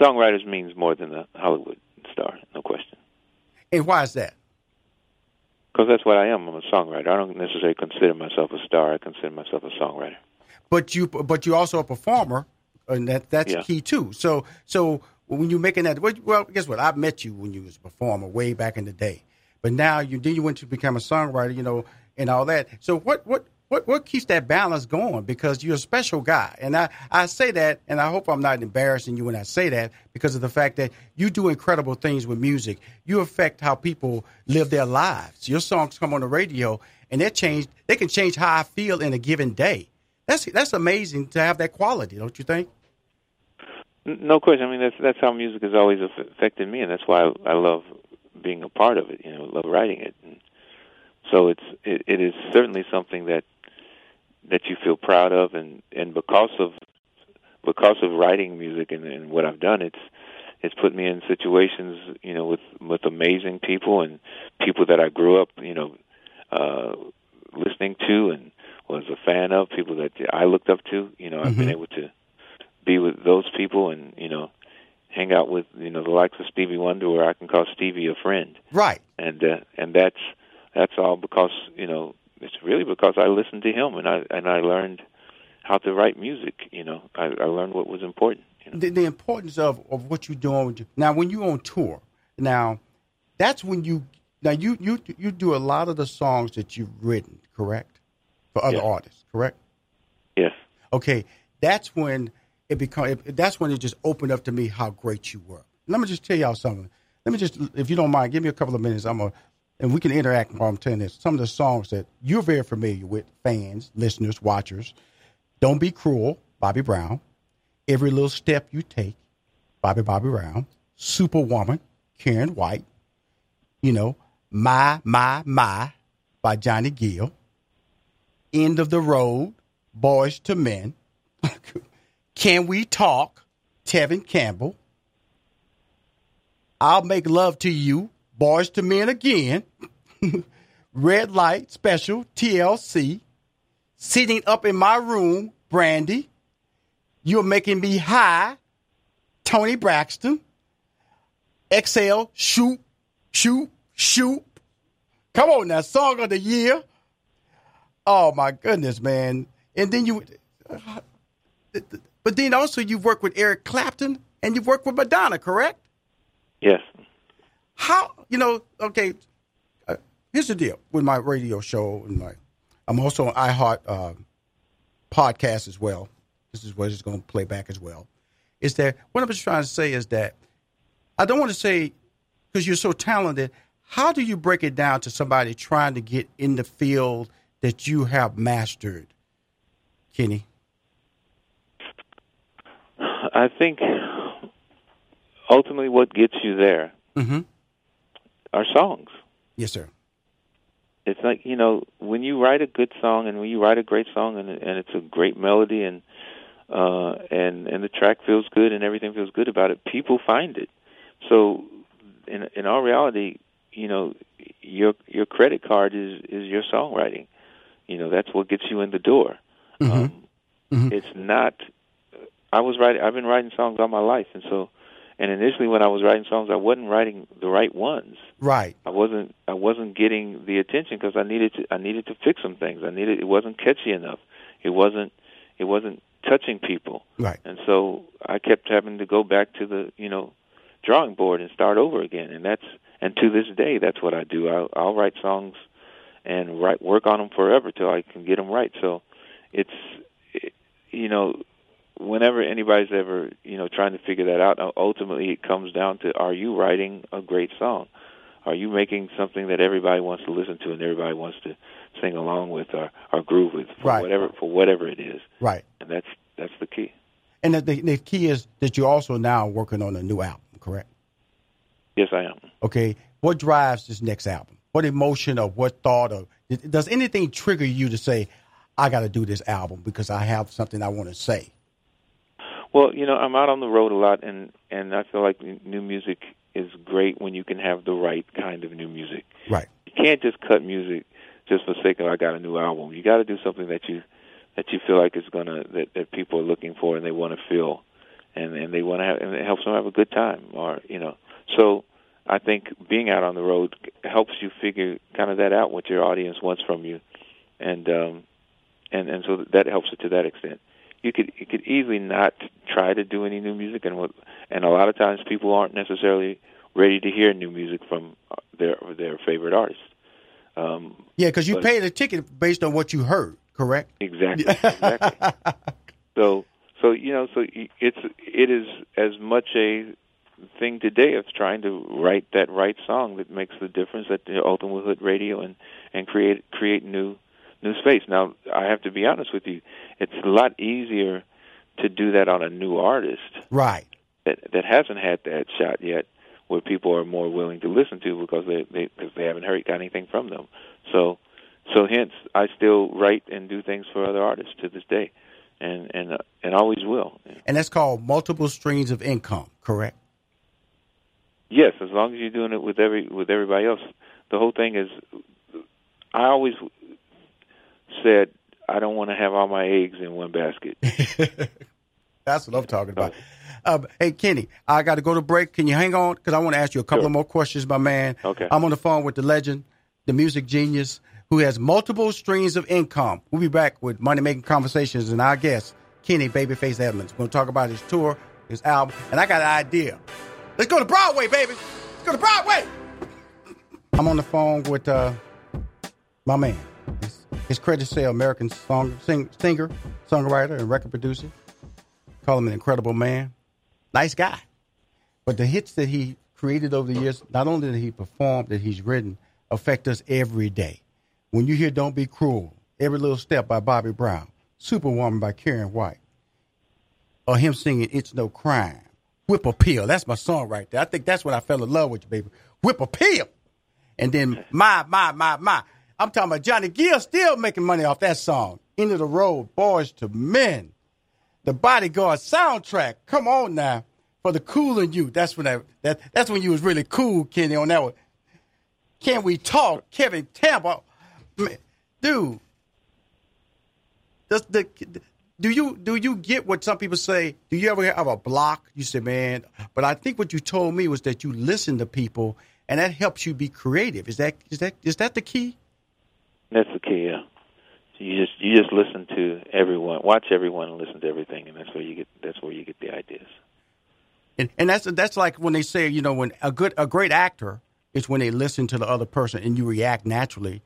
Songwriters means more than the Hollywood star, no question. And why is that? Because that's what I am. I'm a songwriter. I don't necessarily consider myself a star. I consider myself a songwriter. But you, but you're also a performer, and that that's yeah. key too. So, so when you're making that, well, guess what? I met you when you was a performer way back in the day, but now you then you went to become a songwriter, you know, and all that. So what what what what keeps that balance going? Because you're a special guy, and I I say that, and I hope I'm not embarrassing you when I say that because of the fact that you do incredible things with music. You affect how people live their lives. Your songs come on the radio, and they change. They can change how I feel in a given day. That's that's amazing to have that quality, don't you think? No question. I mean, that's that's how music has always affected me, and that's why I, I love being a part of it. You know, love writing it. And so it's it, it is certainly something that that you feel proud of, and and because of because of writing music and, and what I've done, it's it's put me in situations, you know, with with amazing people and people that I grew up, you know, uh, listening to and was a fan of, people that I looked up to. You know, I've mm-hmm. been able to be with those people and you know hang out with you know the likes of Stevie Wonder, where I can call Stevie a friend. Right. And uh, and that's that's all because you know it's really because I listened to him and I and I learned how to write music. You know, I, I learned what was important. You know? the, the importance of of what you're doing. Now, when you're on tour, now that's when you now you you you do a lot of the songs that you've written, correct, for other yes. artists, correct? Yes. Okay, that's when it become. That's when it just opened up to me how great you were. Let me just tell y'all something. Let me just, if you don't mind, give me a couple of minutes. I'm gonna, and we can interact while I'm telling this. Some of the songs that you're very familiar with, fans, listeners, watchers. Don't be cruel, Bobby Brown. Every little step you take, Bobby Bobby Brown. Superwoman, Karyn White. You know, My My My by Johnny Gill. End of the Road, Boyz II Men. Can We Talk, Tevin Campbell. I'll Make Love to You, Boyz II Men Again. Red Light Special, TLC. Sitting Up in My Room, Brandy. You're Making Me High, Toni Braxton. Exhale, Shoop, Shoop, Shoot. Come on now, Song of the Year. Oh my goodness, man. And then you uh, but then also you've worked with Eric Clapton and you've worked with Madonna, correct? Yes. How you know? Okay, uh, here's the deal with my radio show and my. I'm also on iHeart uh, podcast as well. This is what it's going to play back as well. Is that what I'm just trying to say is that I don't want to say because you're so talented. How do you break it down to somebody trying to get in the field that you have mastered, Kenny? I think ultimately what gets you there mm-hmm. are songs. Yes, sir. It's like you know when you write a good song and when you write a great song and and it's a great melody and uh and and the track feels good and everything feels good about it, people find it. So in in all reality, you know your your credit card is is your songwriting. You know that's what gets you in the door. Mm-hmm. Um, mm-hmm. It's not I was writing. I've been writing songs all my life, and so, and initially when I was writing songs, I wasn't writing the right ones. Right. I wasn't. I wasn't getting the attention because I needed to. I needed to fix some things. I needed. It wasn't catchy enough. It wasn't. It wasn't touching people. Right. And so I kept having to go back to the you know drawing board and start over again. And that's and to this day, that's what I do. I'll, I'll write songs and write work on them forever till I can get them right. So it's it, you know whenever anybody's ever you know trying to figure that out, ultimately it comes down to: Are you writing a great song? Are you making something that everybody wants to listen to and everybody wants to sing along with or, or groove with for right. whatever for whatever it is? Right. And that's that's the key. And the, the key is that you're also now working on a new album, correct? Yes, I am. Okay. What drives this next album? What emotion or what thought or does anything trigger you to say, I got to do this album because I have something I want to say? Well, you know, I'm out on the road a lot, and and I feel like new music is great when you can have the right kind of new music. Right. You can't just cut music just for sake of I got a new album. You got to do something that you that you feel like is gonna that that people are looking for and they want to feel, and and they want to have and it helps them have a good time, or you know. So I think being out on the road helps you figure kind of that out what your audience wants from you, and um, and and so that helps it to that extent you could you could easily not try to do any new music and what and a lot of times people aren't necessarily ready to hear new music from uh, their their favorite artist. Um, yeah, because you paid a ticket based on what you heard, correct? Exactly. Exactly. so so you know so it's it is as much a thing today of trying to write that right song that makes the difference at the ultimate hood radio and and create create new new space. Now I have to be honest with you, it's a lot easier to do that on a new artist, right? That that hasn't had that shot yet, where people are more willing to listen to because they they because they haven't heard got anything from them. So so hence I still write and do things for other artists to this day, and and uh, and always will. And that's called multiple streams of income, correct? Yes, as long as you're doing it with every with everybody else. The whole thing is, I always said I don't want to have all my eggs in one basket. That's what I'm talking about. Um, hey, Kenny, I got to go to break. Can you hang on? Because I want to ask you a couple sure. of more questions, my man. Okay. I'm on the phone with the legend, the music genius, who has multiple streams of income. We'll be back with Money Making Conversations and our guest, Kenny Babyface Edmonds. We're going to talk about his tour, his album, and I got an idea. Let's go to Broadway, baby. Let's go to Broadway. I'm on the phone with uh, my man. His, credits say American song, sing, singer, songwriter, and record producer. Call him an incredible man. Nice guy. But the hits that he created over the years, not only that he performed, that he's written, affect us every day. When you hear Don't Be Cruel, Every Little Step by Bobby Brown, Superwoman by Karyn White, or him singing It's No Crime, Whip Appeal. That's my song right there. I think that's when I fell in love with you, baby. Whip Appeal. And then My, My, My, My. I'm talking about Johnny Gill still making money off that song. End of the Road, Boyz II Men. The Bodyguard soundtrack. Come on now. For the cool in you. That's when I, that that's when you was really cool, Kenny, on that one. Can we talk? Tevin Campbell. Dude. Does the do you do you get what some people say? Do you ever have a block? You say, man, but I think what you told me was that you listen to people and that helps you be creative. Is that is that is that the key? That's the key, yeah. You just you just listen to everyone, watch everyone, and listen to everything, and that's where you get that's where you get the ideas. And and that's that's like when they say, you know, when a good a great actor is when they listen to the other person and you react naturally,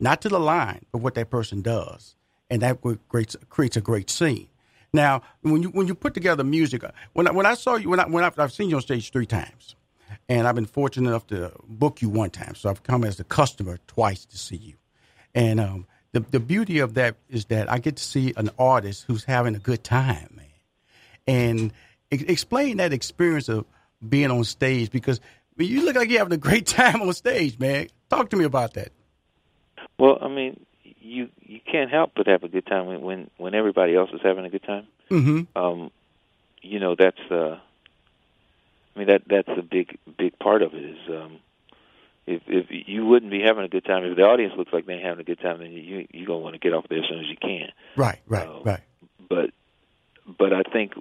not to the line, but what that person does, and that creates creates a great scene. Now, when you when you put together music, uh, when I, when I saw you, when I when I've, I've seen you on stage three times, and I've been fortunate enough to book you one time, so I've come as a customer twice to see you, and um, the the beauty of that is that I get to see an artist who's having a good time, man, and explain that experience of being on stage because you look like you're having a great time on stage, man. Talk to me about that. Well, I mean, you you can't help but have a good time when when, when everybody else is having a good time. Mm-hmm. Um, you know, that's uh, I mean that that's a big big part of it is um, if if you wouldn't be having a good time if the audience looks like they're having a good time then you you gonna want to get off there as soon as you can. Right, right, right. But but I think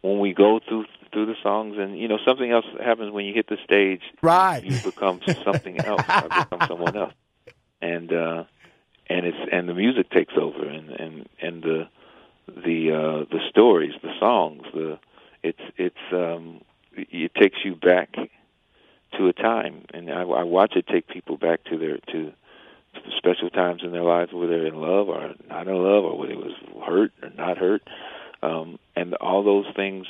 when we go through through the songs and you know something else happens when you hit the stage right you, you become something else I become someone else and uh and it's and the music takes over and and and the the uh the stories the songs the it's it's um it takes you back to a time and I, I watch it take people back to their to special times in their lives where they're in love or not in love or whether it was hurt or not hurt um, and all those things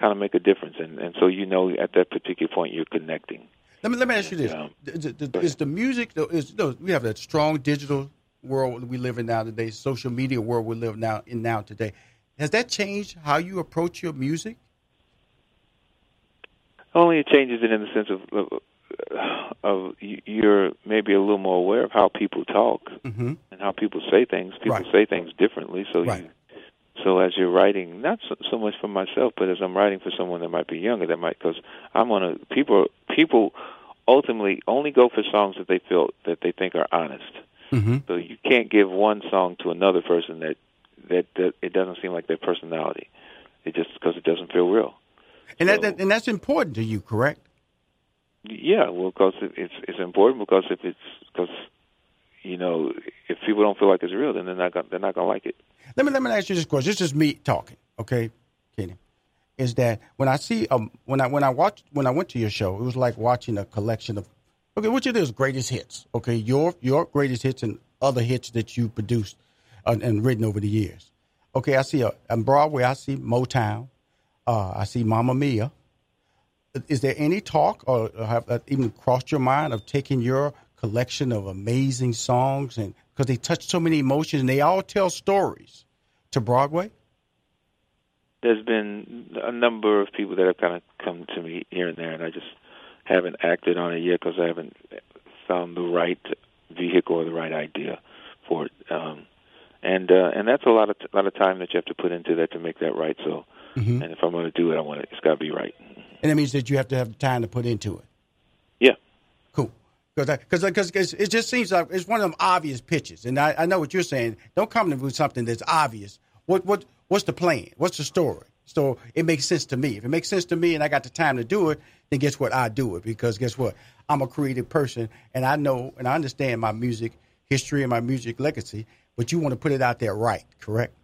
kind of make a difference. And, and so you know at that particular point you're connecting. Let me let me ask you this: um, is, is the music? Is you know, we have that strong digital world we live in now today, social media world we live now in now today. Has that changed how you approach your music? Only it changes it in the sense of, of, of you're maybe a little more aware of how people talk mm-hmm. and how people say things. People right. say things differently, so right. you so as you're writing, not so, so much for myself, but as I'm writing for someone that might be younger, that might because I'm on a people people ultimately only go for songs that they feel that they think are honest. Mm-hmm. So you can't give one song to another person that that, that it doesn't seem like their personality. It just because it doesn't feel real. And that, that and that's important to you, correct? Yeah, well, because it, it's it's important because if it's because you know if people don't feel like it's real, then they're not gonna, they're not gonna like it. Let me let me ask you this question. This is me talking, okay, Kenny. is that when I see um when I when I watched when I went to your show, it was like watching a collection of okay, which it is greatest hits. Okay, your your greatest hits and other hits that you produced uh, and written over the years. Okay, I see a, on Broadway. I see Motown. Uh, I see Mamma Mia. Is there any talk or have even crossed your mind of taking your collection of amazing songs and because they touch so many emotions and they all tell stories to Broadway? There's been a number of people that have kind of come to me here and there, and I just haven't acted on it yet because I haven't found the right vehicle or the right idea for it. Um, and uh, and that's a lot of t- lot of time that you have to put into that to make that right. So, mm-hmm. and if I'm going to do it, I want it. It's got to be right. And that means that you have to have the time to put into it. Yeah. Cool. Because because it just seems like it's one of them obvious pitches, and I, I know what you're saying. Don't come to me with something that's obvious. What what what's the plan? What's the story? So it makes sense to me. If it makes sense to me, and I got the time to do it, then guess what? I do it because guess what? I'm a creative person, and I know and I understand my music history and my music legacy but you want to put it out there right, correct?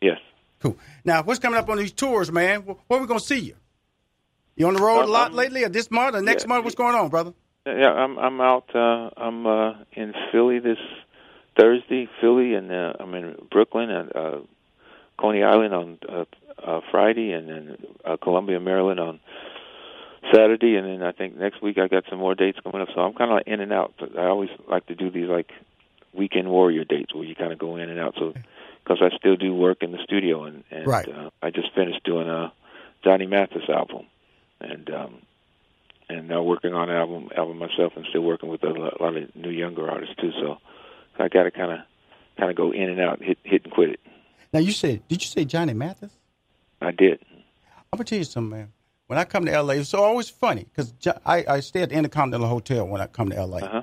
Yes. Cool. Now, what's coming up on these tours, man? Where are we going to see you? You on the road um, a lot um, lately, or this month, or next yeah, month? What's going on, brother? Yeah, I'm I'm out. Uh, I'm uh, in Philly this Thursday, Philly, and uh, I'm in Brooklyn and uh, Coney Island on uh, uh, Friday, and then uh, Columbia, Maryland on Saturday, and then I think next week I got some more dates coming up. So I'm kind of like in and out. But I always like to do these like weekend warrior dates where you kind of go in and out. So because I still do work in the studio, and, and right. uh, I just finished doing a Johnny Mathis album, and um, and now working on an album album myself, and still working with a lot of new younger artists too. So, so I got to kind of kind of go in and out, hit hit and quit it. Now you said, did you say Johnny Mathis? I did. I'm gonna tell you something, man. When I come to LA, it's always funny because I, I stay at the Intercontinental Hotel when I come to LA. Uh-huh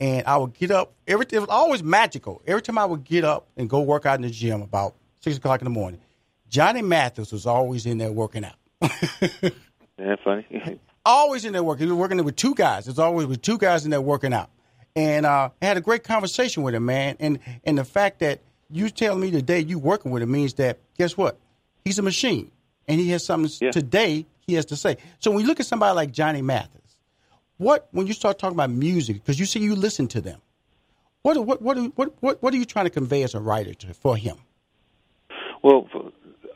and I would get up. Every it was always magical. Every time I would get up and go work out in the gym about six o'clock in the morning, Johnny Mathis was always in there working out. yeah, funny. always in there working. He was working there with two guys. There's always with two guys in there working out. And uh, I had a great conversation with him, man. And and the fact that you telling me today you working with him means that guess what? He's a machine, and he has something yeah. today he has to say. So when you look at somebody like Johnny Mathis what when you start talking about music, because you see you listen to them, what what what what what what are you trying to convey as a writer to, for him? Well,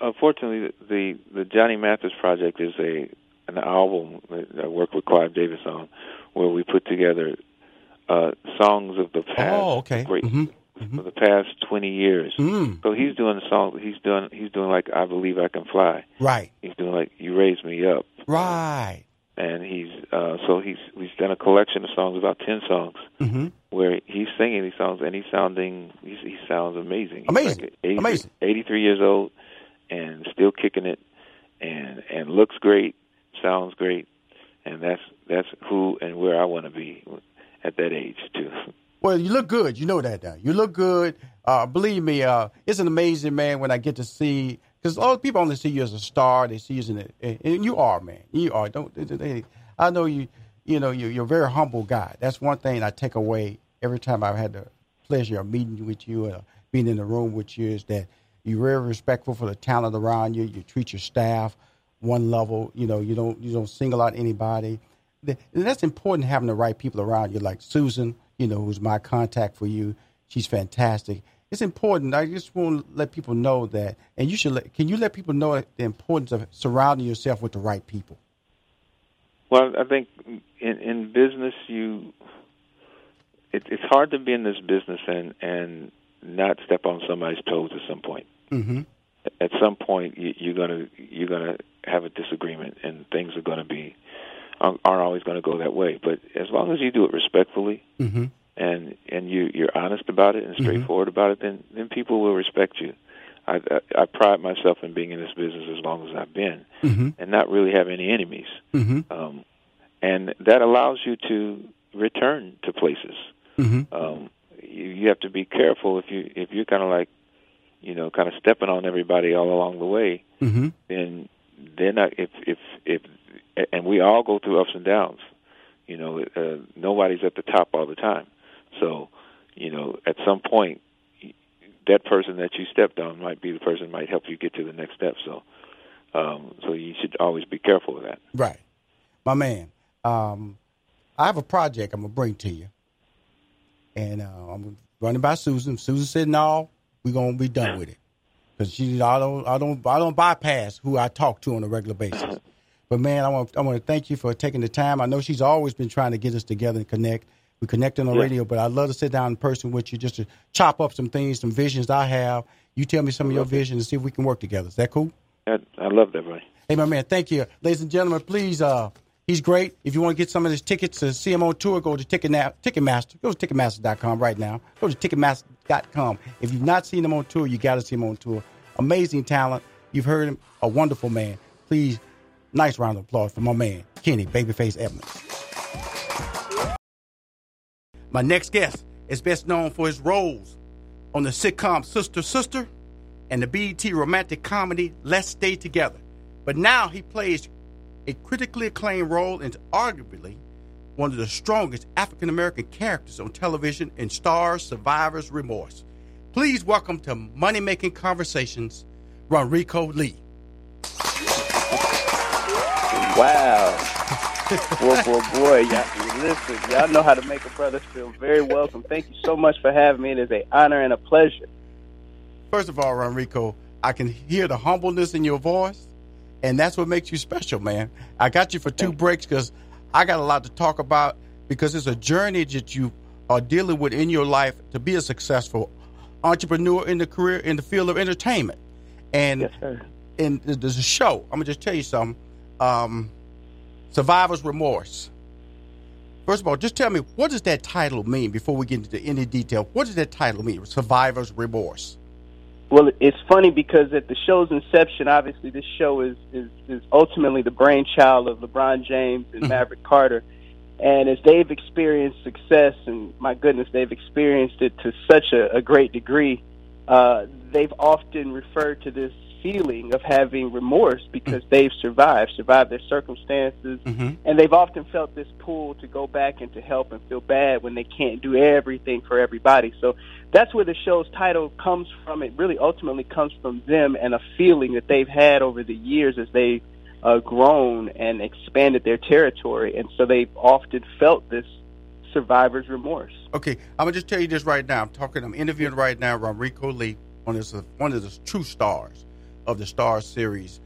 unfortunately, the the Johnny Mathis project is a an album that I worked with Clive Davis on, where we put together uh, songs of the past. Oh, okay. Great. Mm-hmm. Mm-hmm. For the past twenty years, mm. so he's doing the song. He's doing he's doing like I believe I can fly. Right. He's doing like you raise me up. Right and he's uh so he's he's done a collection of songs about 10 songs mm-hmm. where he's singing these songs and he's sounding he's, he sounds amazing. Amazing. like 80, amazing. 83 years old and still kicking it and and looks great sounds great. And that's that's who and where I want to be at that age too. Well you look good. You know that now you look good. Uh believe me uh it's an amazing man when I get to see because all people only see you as a star. They see you as an, and you are, man. You are. Don't they, I know you. You know, you, you're a very humble guy. That's one thing I take away every time I've had the pleasure of meeting with you and being in the room with you is that you're very respectful for the talent around you. You treat your staff one level. You know, you don't you don't single out anybody. And that's important having the right people around you, like Susan. You know, who's my contact for you. She's fantastic it's important. I just want to let people know that, and you should. Let, can you let people know the importance of surrounding yourself with the right people? Well, I think in, in business, you it, it's hard to be in this business and and not step on somebody's toes at some point. Mm-hmm. At some point, you, you're gonna you're gonna have a disagreement, and things are gonna be aren't always going to go that way. But as long as you do it respectfully. Mm-hmm and and you you're honest about it and mm-hmm. straightforward mm-hmm. about it, then then people will respect you. I, I I pride myself in being in this business as long as I've been, mm-hmm. and not really have any enemies. Mm-hmm. Um, and that allows you to return to places. Mm-hmm. Um, you, you have to be careful if you if you're kind of like, you know, kind of stepping on everybody all along the way. Mm-hmm. Then they're not if if if and we all go through ups and downs. You know, uh, nobody's at the top all the time. So, you know, at some point, that person that you stepped on might be the person might help you get to the next step. So, Um, so you should always be careful of that. Right, my man. Um, I have a project I'm gonna bring to you, and uh, I'm running by Susan. Susan said, "No, we're gonna be done with it," because she, I don't, I don't, I don't bypass who I talk to on a regular basis. But man, I want, I want to thank you for taking the time. I know she's always been trying to get us together and connect. We connect on the Yeah. radio, but I'd love to sit down in person with you just to chop up some things, some visions I have. You tell me some of your visions and see if we can work together. Is that cool? I, I love that, buddy. Hey, my man, thank you. Ladies and gentlemen, please, uh, he's great. If you want to get some of his tickets to see him on tour, go to Ticketna- Ticketmaster. Go to Ticketmaster.com right now. Go to Ticketmaster.com. If you've not seen him on tour, you got to see him on tour. Amazing talent. You've heard him. A wonderful man. Please, nice round of applause for my man, Kenny Babyface Edmonds. My next guest is best known for his roles on the sitcom Sister Sister and the BET romantic comedy Let's Stay Together. But now he plays a critically acclaimed role in arguably one of the strongest African American characters on television in Starz Survivor's Remorse. Please welcome to Money Making Conversations, RonReaco Lee. Wow. Boy, boy, boy. Y'all, listen, y'all know how to make a brother feel very welcome. Thank you so much for having me. It is an honor and a pleasure. First of all, RonReaco, I can hear the humbleness in your voice, and that's what makes you special, man. I got you for two breaks because I got a lot to talk about because it's a journey that you are dealing with in your life to be a successful entrepreneur in the career in the field of entertainment. And Yes, sir. and there's a show. I'm gonna just tell you something. Um, Survivor's Remorse. First of all, just tell me what does that title mean before we get into any detail. What does that title mean? Survivor's Remorse. Well, it's funny because at the show's inception, obviously, this show is, is, is ultimately the brainchild of LeBron James and Maverick Carter. And as they've experienced success, and my goodness, they've experienced it to such a, a great degree, uh, they've often referred to this feeling of having remorse because they've survived, survived their circumstances, Mhm. and they've often felt this pull to go back and to help and feel bad when they can't do everything for everybody. So that's where the show's title comes from. It really ultimately comes from them and a feeling that they've had over the years as they've uh, grown and expanded their territory, and so they've often felt this survivor's remorse. Okay, I'm gonna just tell you this right now. I'm talking. I'm interviewing right now RonReaco Lee, one of the one of the true stars of the Star series,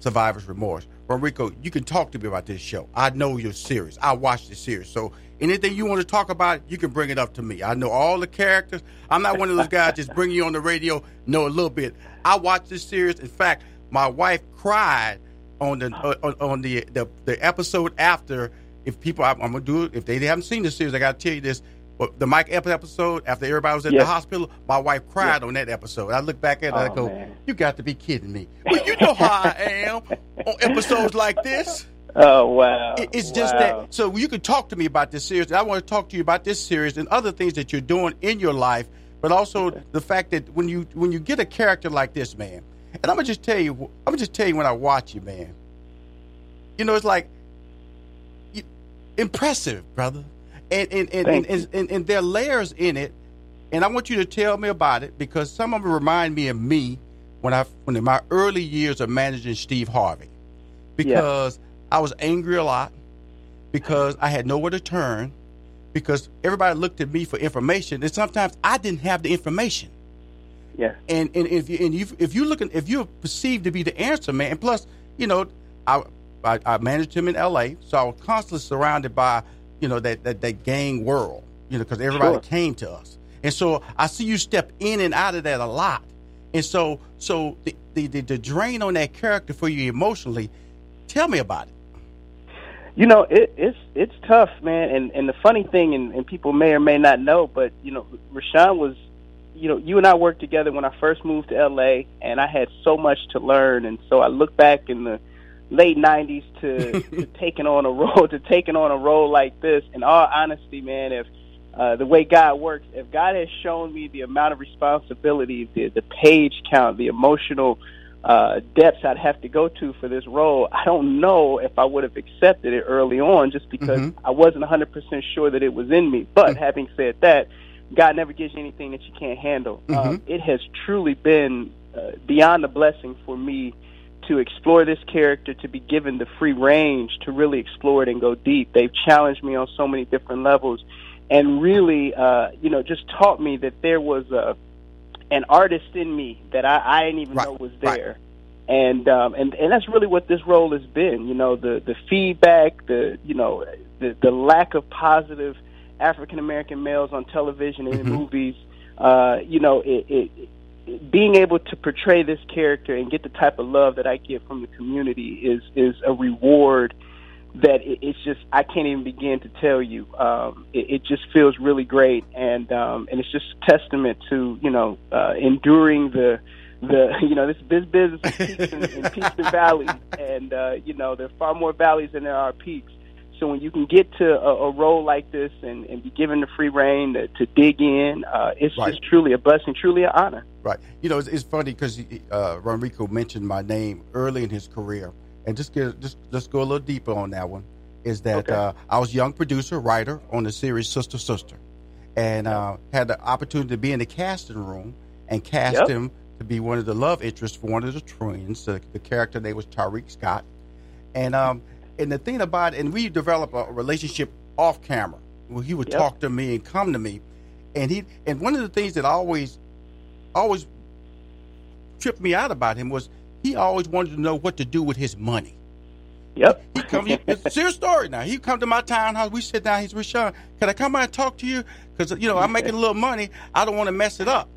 Survivor's Remorse. RonReaco, you can talk to me about this show. I know your series. I watched the series. So anything you want to talk about, you can bring it up to me. I know all the characters. I'm not one of those guys just bring you on the radio, know a little bit. I watched this series. In fact, my wife cried on the uh, on, on the, the the episode after. If people, I'm, I'm gonna do it. If they haven't seen the series, I gotta tell you this. But the Mike episode, after everybody was at the hospital, my wife cried on that episode. I look back at it and I Oh, go, man. "You got to be kidding me!" Well, you know how I am on episodes like this. Oh wow! It- It's just Wow. that. So you can talk to me about this series. I want to talk to you about this series and other things that you're doing in your life, but also the fact that when you when you get a character like this, man, and I'm gonna just tell you, I'm gonna just tell you when I watch you, man. You know, it's like impressive, brother, and and and and, and, and and there are layers in it, and I want you to tell me about it because some of them remind me of me when I when in my early years of managing Steve Harvey, because I was angry a lot, because I had nowhere to turn, because everybody looked at me for information, and sometimes I didn't have the information. yeah, And and if you and you if you looking if you're perceived to be the answer man, plus you know I I, I managed him in L.A., so I was constantly surrounded by you know that that, that gang world, you know, because everybody Sure. came to us, and so I see you step in and out of that a lot, and so so the the, the, the drain on that character for you emotionally, tell me about it. You know, it, it's it's tough, man. And and the funny thing, and, and people may or may not know, but you know, Rushion was, you know, you and I worked together when I first moved to L.A. and I had so much to learn, and so I look back in the late '90s to, to taking on a role to taking on a role like this. In all honesty, man, if uh, the way God works, if God has shown me the amount of responsibility, the the page count, the emotional uh, depths I'd have to go to for this role, I don't know if I would have accepted it early on just because Mhm. I wasn't 100% sure that it was in me. But having said that, God never gives you anything that you can't handle. Um, Mhm. it has truly been uh, beyond a blessing for me to explore this character, to be given the free range to really explore it and go deep. They've challenged me on so many different levels, and really, uh, you know, just taught me that there was a an artist in me that I, I didn't even Right, know was right. there. And um, and and that's really what this role has been. You know, the the feedback, the you know, the the lack of positive African American males on television and in Mhm. movies. Uh, you know, it, it being able to portray this character and get the type of love that I get from the community is is a reward that it, it's just I can't even begin to tell you. Um, it, it just feels really great, and um, and it's just testament to you know uh, enduring the the you know this this business of peaks and, and peaks and valleys, and uh, you know there are far more valleys than there are peaks. So when you can get to a, a role like this and, and be given the free reign to, to dig in, uh, it's Right. just truly a blessing, truly an honor. Right. You know, it's, it's funny because uh, RonReaco mentioned my name early in his career, and just get just just go a little deeper on that one. Is that Okay. uh, I was young producer, writer on the series Sister Sister, and uh, had the opportunity to be in the casting room and cast Yep. him to be one of the love interests for one of the twins. The, the character name was Tariq Scott, and um, and the thing about it, and we developed a relationship off camera. Where he would Yep. talk to me and come to me, and he and one of the things that I always always tripped me out about him was he always wanted to know what to do with his money. Yep. He come, he, it's a serious story now. He come to my townhouse. We sit down. He's Rushion. Can I come by and talk to you? Because you know I'm making a little money. I don't want to mess it up.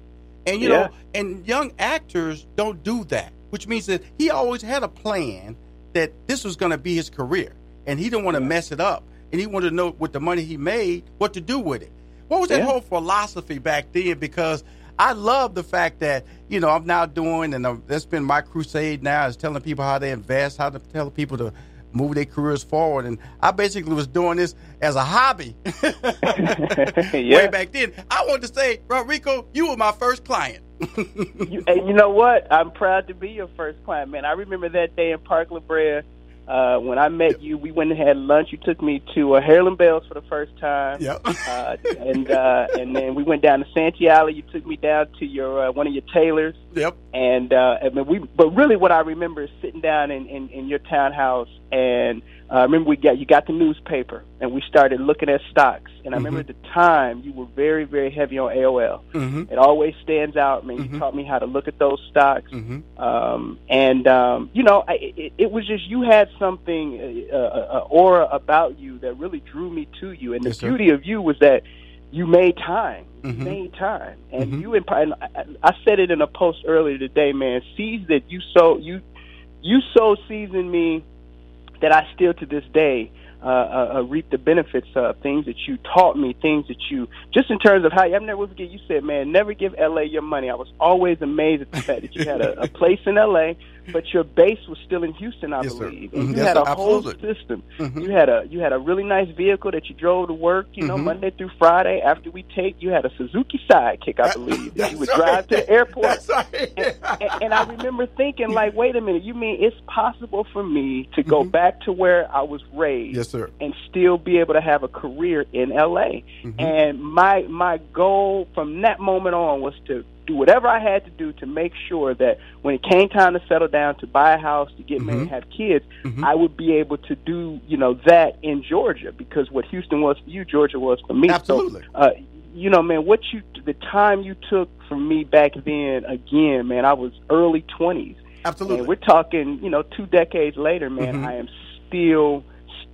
And you Yeah. know, and young actors don't do that, which means that he always had a plan that this was going to be his career, and he didn't want to mess it up. And he wanted to know with the money he made what to do with it. What was that Yeah. whole philosophy back then? Because I love the fact that you know I'm now doing, and uh, that's been my crusade now is telling people how to invest, how to tell people to move their careers forward. And I basically was doing this as a hobby yeah. way back then. I wanted to say, RonReaco, you were my first client. you, and you know what? I'm proud to be your first client, man. I remember that day in Park La Brea uh, when I met you. We went and had lunch. You took me to uh, Harold & Belle's for the first time. Yep. Uh, and uh, and then we went down to Santee Alley. You took me down to your uh, one of your tailors. yep. And uh, I mean, we. But really, what I remember is sitting down in, in, in your townhouse, and I remember we got you got the newspaper, and we started looking at stocks. And I remember at the time you were very very heavy on AOL. Mm-hmm. It always stands out, man. Mhm. You taught me how to look at those stocks, Mm-hmm. um, and um, you know, I, it, it was just you had something, uh, uh, uh, aura about you that really drew me to you. And the Yes, beauty of you was that you made time. You Mhm. made time, and Mhm. you. And I, I said it in a post earlier today, man. Seeds that you sow, you you sow seeds in me that I still to this day uh, uh, uh, reap the benefits of things that you taught me, things that you just in terms of how I've never forget. You said, "Man, never give LA your money." I was always amazed at the fact that you had a, a place in LA, but your base was still in Houston, I Yes, believe. Mhm. You Yes, had a whole Absolutely. system. Mhm. You had a you had a really nice vehicle that you drove to work. You know, Mhm. Monday through Friday. After we take, you had a Suzuki Sidekick, I believe. that you would That's drive to the airport right. and, and I remember thinking, like, wait a minute, you mean it's possible for me to go Mhm. back to where I was raised yes, sir. and still be able to have a career in LA? Mhm. And my my goal from that moment on was to do whatever I had to do to make sure that when it came time to settle down, to buy a house, to get married, Mhm. have kids, Mhm. I would be able to do you know that in Georgia because what Houston was for you, Georgia was for me. So, Absolutely. uh, you know, man, what you the time you took from me back then, again, man, I was early twenties, Absolutely. and we're talking, you know, two decades later, man. Mhm. I am still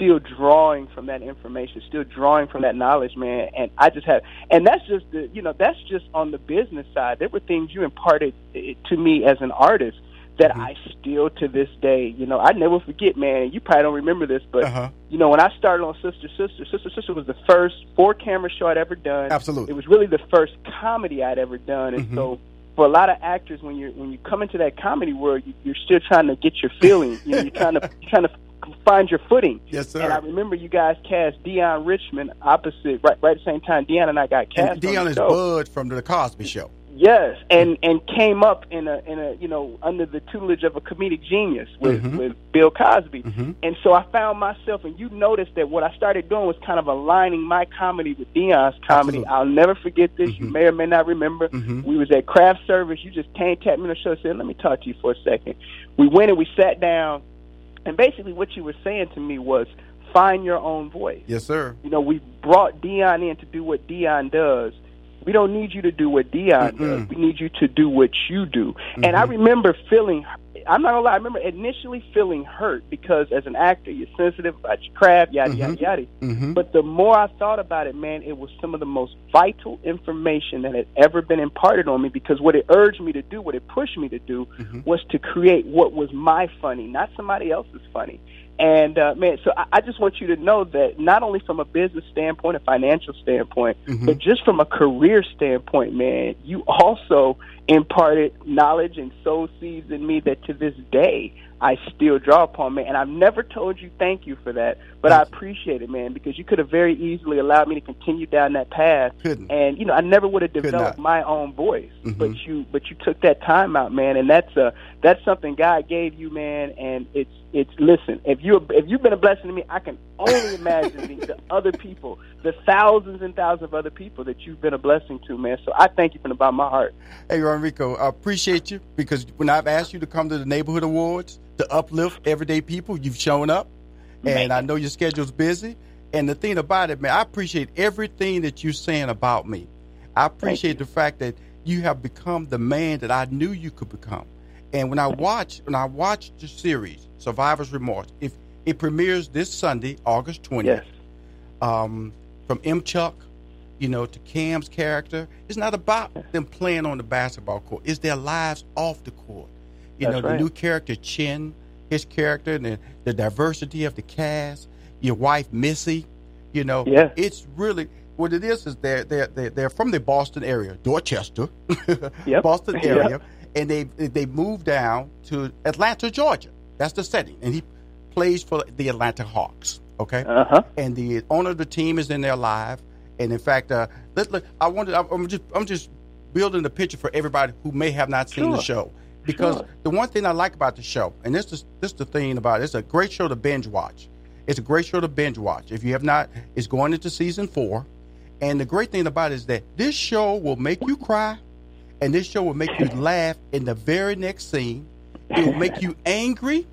still drawing from that information, still drawing from that knowledge, man. And I just have, and that's just the, you know, that's just on the business side. There were things you imparted eh, to me as an artist that Mhm. I still to this day, you know, I never forget, man. You probably don't remember this, but uh-huh. you know, when I started on Sister Sister, Sister Sister was the first four camera show I'd ever done. Absolutely. It was really the first comedy I'd ever done, and Mhm. so for a lot of actors, when you when you come into that comedy world, you, you're still trying to get your feeling. you know, you're trying to you're trying to find your footing. Yes, sir. And I remember you guys cast Deon Richmond opposite right right at the same time. Deon and I got cast. and Deon is show. Bud from the Cosby Show. Yes, and and came up in a in a you know under the tutelage of a comedic genius with Mhm. with Bill Cosby, Mhm. and so I found myself, and you noticed that what I started doing was kind of aligning my comedy with Deon's comedy. Absolutely. I'll never forget this. You Mhm. may or may not remember. Mhm. We was at craft service. You just came tapped me on the show, said, "Let me talk to you for a second. We went and we sat down, and basically what you were saying to me was, find your own voice. Yes, sir. You know, we brought Deon in to do what Deon does. We don't need you to do what Deon does. Mm-mm. We need you to do what you do. And I Mhm. remember feeling, I'm not gonna lie, I remember initially feeling hurt because as an actor, you're sensitive about your craft, yada, yada, Mhm. yada. Mm-hmm. But the more I thought about it, man, it was some of the most vital information that had ever been imparted on me because what it urged me to do, what it pushed me to do, Mhm. was to create what was my funny, not somebody else's funny. And uh, man, so I, I just want you to know that not only from a business standpoint, a financial standpoint, Mhm. but just from a career standpoint, man, you also imparted knowledge and soul seeds in me that to this day I still draw upon, man. And I've never told you thank you for that, but I Thank you. appreciate it, man, because you could have very easily allowed me to continue down that path. Couldn't. And you know, I never would have developed my own voice, Mhm. but you, but you took that time out, man, and that's a that's something God gave you, man. And it's it's listen, if you if you've been a blessing to me, I can only imagine the, the other people, the thousands and thousands of other people that you've been a blessing to, man. So I thank you from the bottom of my heart. Hey, RonReaco, I appreciate you because when I've asked you to come to the neighborhood awards to uplift everyday people, you've shown up, and I know your schedule's busy. And the thing about it, man, I appreciate everything that you're saying about me. I appreciate the fact that you have become the man that I knew you could become. And when I watch, when I watch the series Survivor's Remorse, if it premieres this Sunday, August twentieth, Yes. um, from M. Chuck, you know, to Cam's character. It's not about them playing on the basketball court. It's their lives off the court. You That's know, the new character Chin, his character, and the, the diversity of the cast. Your wife Missy, you know, Yeah. it's really what it is. Is they're they're they're, they're from the Boston area, Dorchester, Yep. Boston Yep. area, and they they moved down to Atlanta, Georgia. That's the setting, and he plays for the Atlanta Hawks. Okay, Uh huh. and the owner of the team is in there live. And in fact, uh, let, let, I wanted I'm just I'm just building the picture for everybody who may have not seen the show because Sure. the one thing I like about the show, and this is this is the thing about it, it's a great show to binge watch. It's a great show to binge watch. If you have not, it's going into season four. And the great thing about it is that this show will make you cry, and this show will make you laugh in the very next scene. It will make you angry.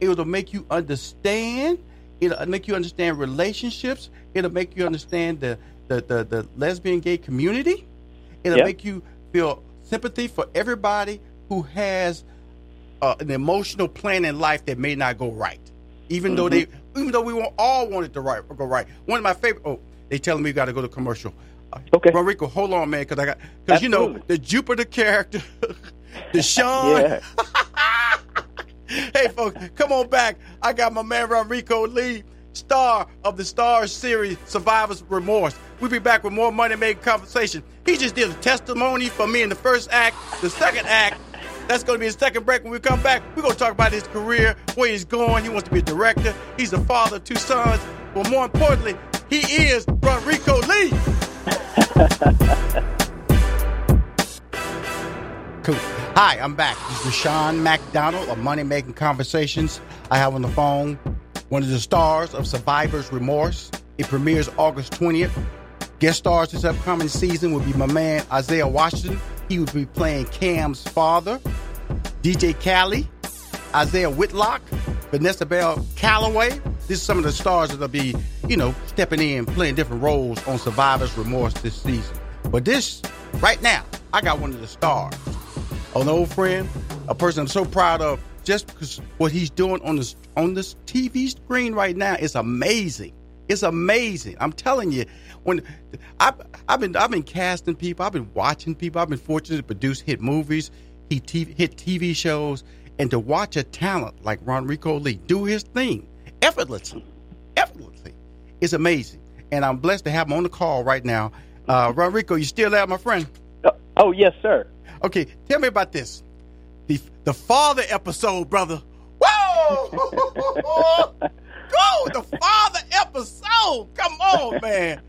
It will make you understand. It'll make you understand relationships. It'll make you understand the the, the, the lesbian gay community. It'll Yep. make you feel sympathy for everybody who has uh, an emotional plan in life that may not go right. Even though they, even though we won't all want it to right go right. One of my favorite. Oh, they telling me we got to go to commercial. Uh, Okay. RonReaco, hold on, man, because I got because you know the Jupiter character, the Sean. Hey, folks, come on back. I got my man RonReaco Lee, star of the Starz series Survivor's Remorse. We'll be back with more money making conversation. He just did a testimony for me in the first act. The second act, that's going to be his second break. When we come back, we're going to talk about his career, where he's going. He wants to be a director. He's a father of two sons. But more importantly, he is RonReaco Lee. Cool. Hi, I'm back. This is Rushion McDonald of Money Making Conversations. I have on the phone one of the stars of Survivor's Remorse. It premieres August 20th. Guest stars this upcoming season will be my man Isaiah Washington. He will be playing Cam's father. DJ Callie, Isiah Whitlock, Vanessa Bell Calloway. These are some of the stars that'll be, you know, stepping in, playing different roles on Survivor's Remorse this season. But this, right now, I got one of the stars an old friend, a person I'm so proud of, just because what he's doing on this on this TV screen right now is amazing. It's amazing. I'm telling you, when I've, I've been I've been casting people, I've been watching people, I've been fortunate to produce hit movies, he TV, hit TV shows, and to watch a talent like RonReaco Lee do his thing effortlessly, effortlessly, is amazing. And I'm blessed to have him on the call right now. Uh, RonReaco, you still there, my friend? Oh, oh yes, sir. Okay, tell me about this. The the father episode, brother. Whoa! Go the father episode. Come on, man.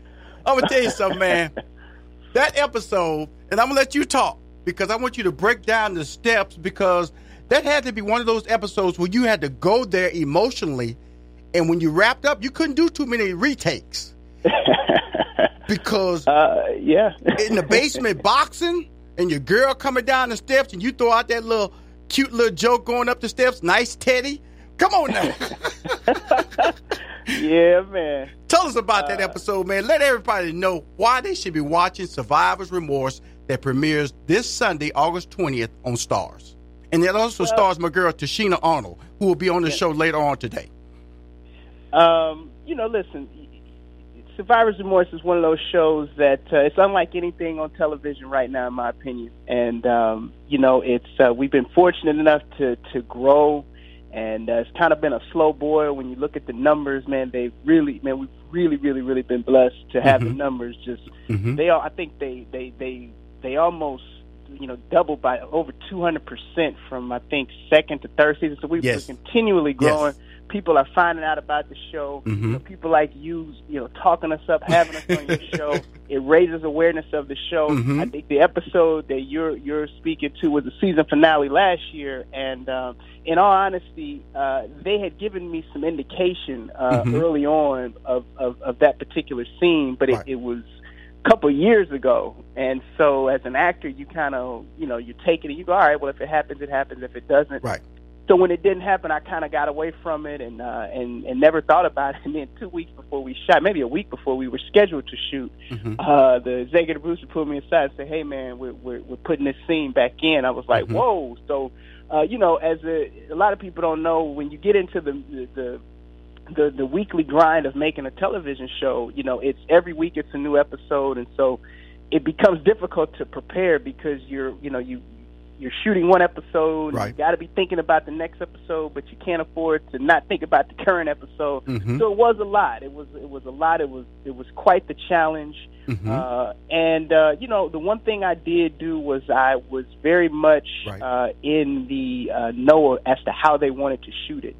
I'm gonna tell you something, man. That episode, and I'm gonna let you talk. because I want you to break down the steps because that had to be one of those episodes where you had to go there emotionally, and when you wrapped up, you couldn't do too many retakes because uh, yeah, in the basement boxing, and your girl coming down the steps, and you throw out that little cute little joke going up the steps, nice Teddy. Come on now. yeah, man. Tell us about that episode, man. Let everybody know why they should be watching Survivor's Remorse that premieres this Sunday, August 20th on Starz. And it also well, stars my girl Tichina Arnold, who will be on the yeah. show later on today. Um, you know, listen, Survivor's Remorse is one of those shows that uh, it's unlike anything on television right now, in my opinion. And um, you know, it's uh, we've been fortunate enough to to grow, and uh, it's kind of been a slow boil. When you look at the numbers, man, they really, man, we've really, really, really been blessed to have mm-hmm. the numbers. Just mm-hmm. they are, I think they they they they almost you know doubled by over 200 percent from I think second to third season. So we've yes. been continually growing. Yes. People are finding out about the show. Mm-hmm. You know, people like you, you know, talking us up, having us on your show. It raises awareness of the show. Mm-hmm. I think the episode that you're you're speaking to was the season finale last year, and um, in all honesty, uh, they had given me some indication uh, Mm-hmm. early on of, of of that particular scene, but it, Right. it was a couple years ago. And so as an actor, you kind of, you know, you take it and you go, all right, well, if it happens, it happens. If it doesn't. Right. So when it didn't happen, I kind of got away from it and, uh, and, and never thought about it. And then two weeks before we shot, maybe a week before we were scheduled to shoot, Mhm. uh, the executive producer pulled me aside and said, hey man, we're, we're, we're putting this scene back in. I was like, Mhm. whoa. So, uh, you know, as a, a lot of people don't know, when you get into the, the, the the the weekly grind of making a television show, you know, it's every week it's a new episode, and so it becomes difficult to prepare because you're you know you you're shooting one episode, Right. you got to be thinking about the next episode, but you can't afford to not think about the current episode. Mhm. So it was a lot. It was it was a lot. It was it was quite the challenge. Mhm. Uh, and uh, you know, the one thing I did do was I was very much Right. uh, in the uh, know as to how they wanted to shoot it.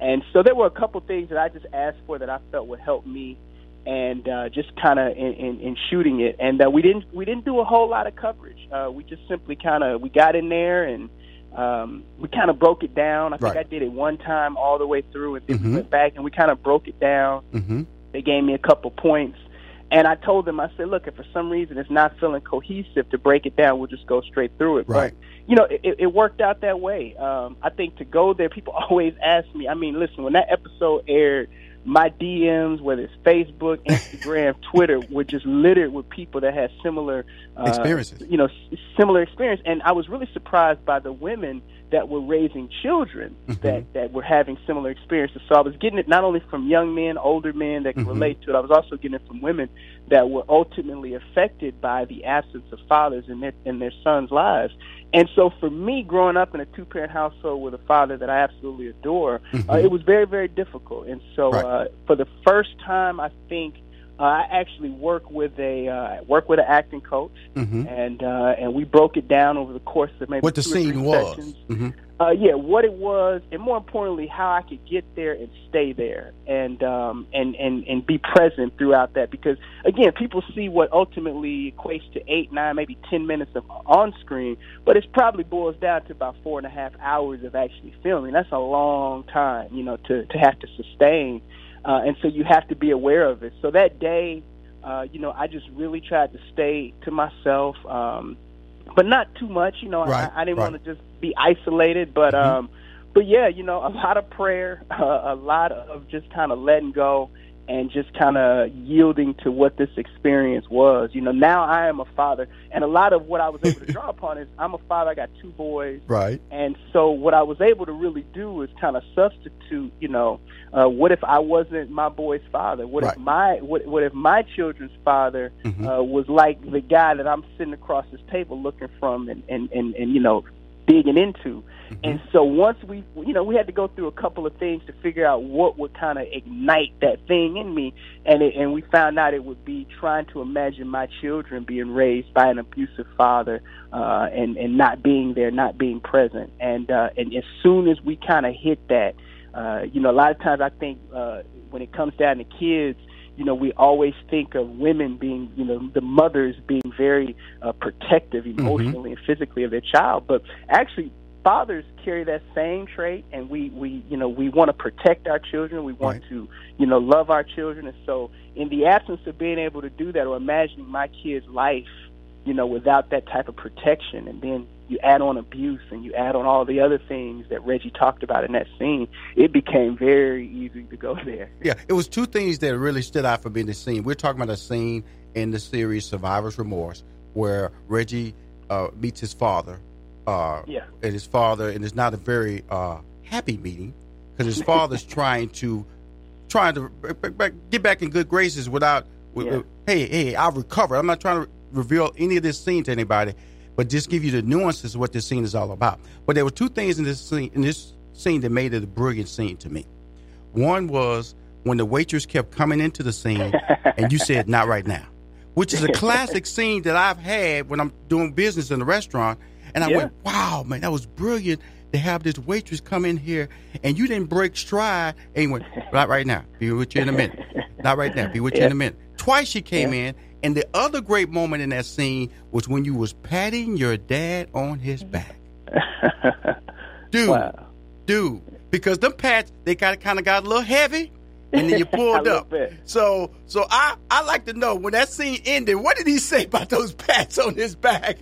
And so there were a couple things that I just asked for that I felt would help me, and uh, just kind of in, in, in shooting it. And uh, we didn't we didn't do a whole lot of coverage. Uh, we just simply kind of we got in there and um, we kind of broke it down. I think Right. I did it one time all the way through, and then Mhm. we went back and we kind of broke it down. Mhm. They gave me a couple points. And I told them, I said, look, if for some reason it's not feeling cohesive to break it down, we'll just go straight through it. Right. But, you know, it, it worked out that way. Um, I think to go there, people always ask me, I mean, listen, when that episode aired, my DMs, whether it's Facebook, Instagram, Twitter, were just littered with people that had similar uh, Experiences. You know, s- similar experience, and I was really surprised by the women that were raising children Mhm. that that were having similar experiences. So I was getting it not only from young men, older men that can Mhm. relate to it. I was also getting it from women that were ultimately affected by the absence of fathers in their in their sons' lives. And so for me, growing up in a two parent household with a father that I absolutely adore, uh, Mhm. it was very very difficult. And so Right. uh, for the first time, I think. Uh, I actually work with a uh, work with an acting coach, Mhm. and uh, and we broke it down over the course of maybe What the two or three scene was. sessions. Mhm. Uh, yeah, what it was, and more importantly, how I could get there and stay there, and um, and and and be present throughout that. Because again, people see what ultimately equates to eight, nine, maybe ten minutes of on screen, but it probably boils down to about four and a half hours of actually filming. That's a long time, you know, to to have to sustain, uh, and so you have to be aware of it. So that day, uh, you know, I just really tried to stay to myself. Um, but not too much. You know, Right, I, I didn't right. want to just be isolated, but Mhm. um, but yeah, you know, a lot of prayer, uh, a lot of just kind of letting go and just kind of yielding to what this experience was. You know, now I am a father, and a lot of what I was able to draw upon is I'm a father. I got two boys, Right. and so what I was able to really do is kind of substitute, you know, uh, what if I wasn't my boy's father? What Right. if my what, what if my children's father Mhm. uh, was like the guy that I'm sitting across this table looking from and and and, and you know digging into. Mm-hmm. And so once we, you know, we had to go through a couple of things to figure out what would kind of ignite that thing in me, and it, and we found out it would be trying to imagine my children being raised by an abusive father, uh, and and not being there, not being present, and uh, and as soon as we kind of hit that, uh, you know, a lot of times I think uh, when it comes down to kids, you know, we always think of women being, you know, the mothers being very uh, protective emotionally mm-hmm. and physically of their child, but actually fathers carry that same trait and we we you know we want to protect our children we want right. to you know love our children and so in the absence of being able to do that or imagining my kid's life you know without that type of protection and then you add on abuse and you add on all the other things that Reggie talked about in that scene, it became very easy to go there. Yeah, it was two things that really stood out for me in the scene. We're talking about a scene in the series Survivor's Remorse where Reggie uh, meets his father. Uh, yeah. And his father, and it's not a very uh, happy meeting because his father's trying to trying to get back in good graces without. Yeah. hey, hey, I've recovered. I'm not trying to reveal any of this scene to anybody but just give you the nuances of what this scene is all about. But there were two things in this scene, in this scene that made it a brilliant scene to me. One was when the waitress kept coming into the scene, and you said, "Not right now," which is a classic scene that I've had when I'm doing business in a restaurant, and I yeah. went, "Wow, man, that was brilliant." To have this waitress come in here and you didn't break stride and you went, not right now, be with you in a minute. Not right now, be with yeah. you in a minute. Twice she came yeah. in and the other great moment in that scene was when you was patting your dad on his back. dude, wow. dude, because them pats they got kind of got a little heavy, and then you pulled up. So, so I I like to know when that scene ended, what did he say about those pats on his back?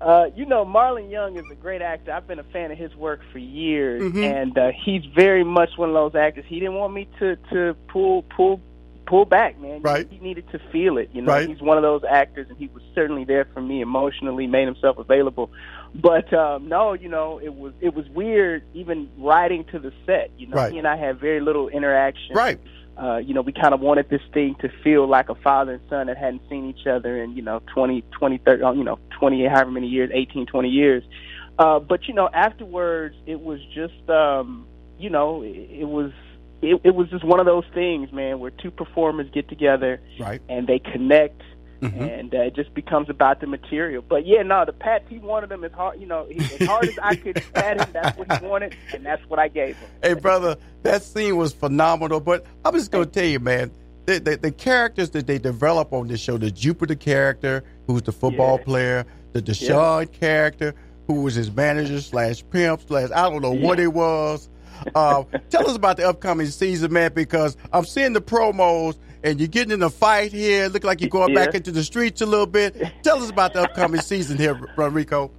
uh, you know, Marlon Young is a great actor. I've been a fan of his work for years, mm-hmm. and uh, he's very much one of those actors. He didn't want me to to pull pull pull back, man. Right. He needed to feel it. You know, right. he's one of those actors, and he was certainly there for me emotionally, made himself available. But um, no, you know, it was it was weird even riding to the set. You know, right. he and I had very little interaction. Right. Uh, you know, we kind of wanted this thing to feel like a father and son that hadn't seen each other in, you know, 20, 20, 30, you know, 20, however many years, 18, 20 years. Uh, but, you know, afterwards, it was just, um, you know, it, it was it, it was just one of those things, man, where two performers get together right. and they connect. Mm-hmm. And uh, it just becomes about the material. But yeah, no, the pat he wanted him as hard, you know, he, as hard as I could pat him. That's what he wanted, and that's what I gave him. Hey, brother, that scene was phenomenal. But I'm just gonna tell you, man, the, the, the, characters that they develop on this show, the Jupiter character, who's the football yeah. player, the Deshaun yeah. character, who was his manager slash pimp slash I don't know yeah. what it was. Uh, tell us about the upcoming season, man, because I'm seeing the promos and you're getting in a fight here. Look like you're going yeah. back into the streets a little bit. Tell us about the upcoming season here, Rico.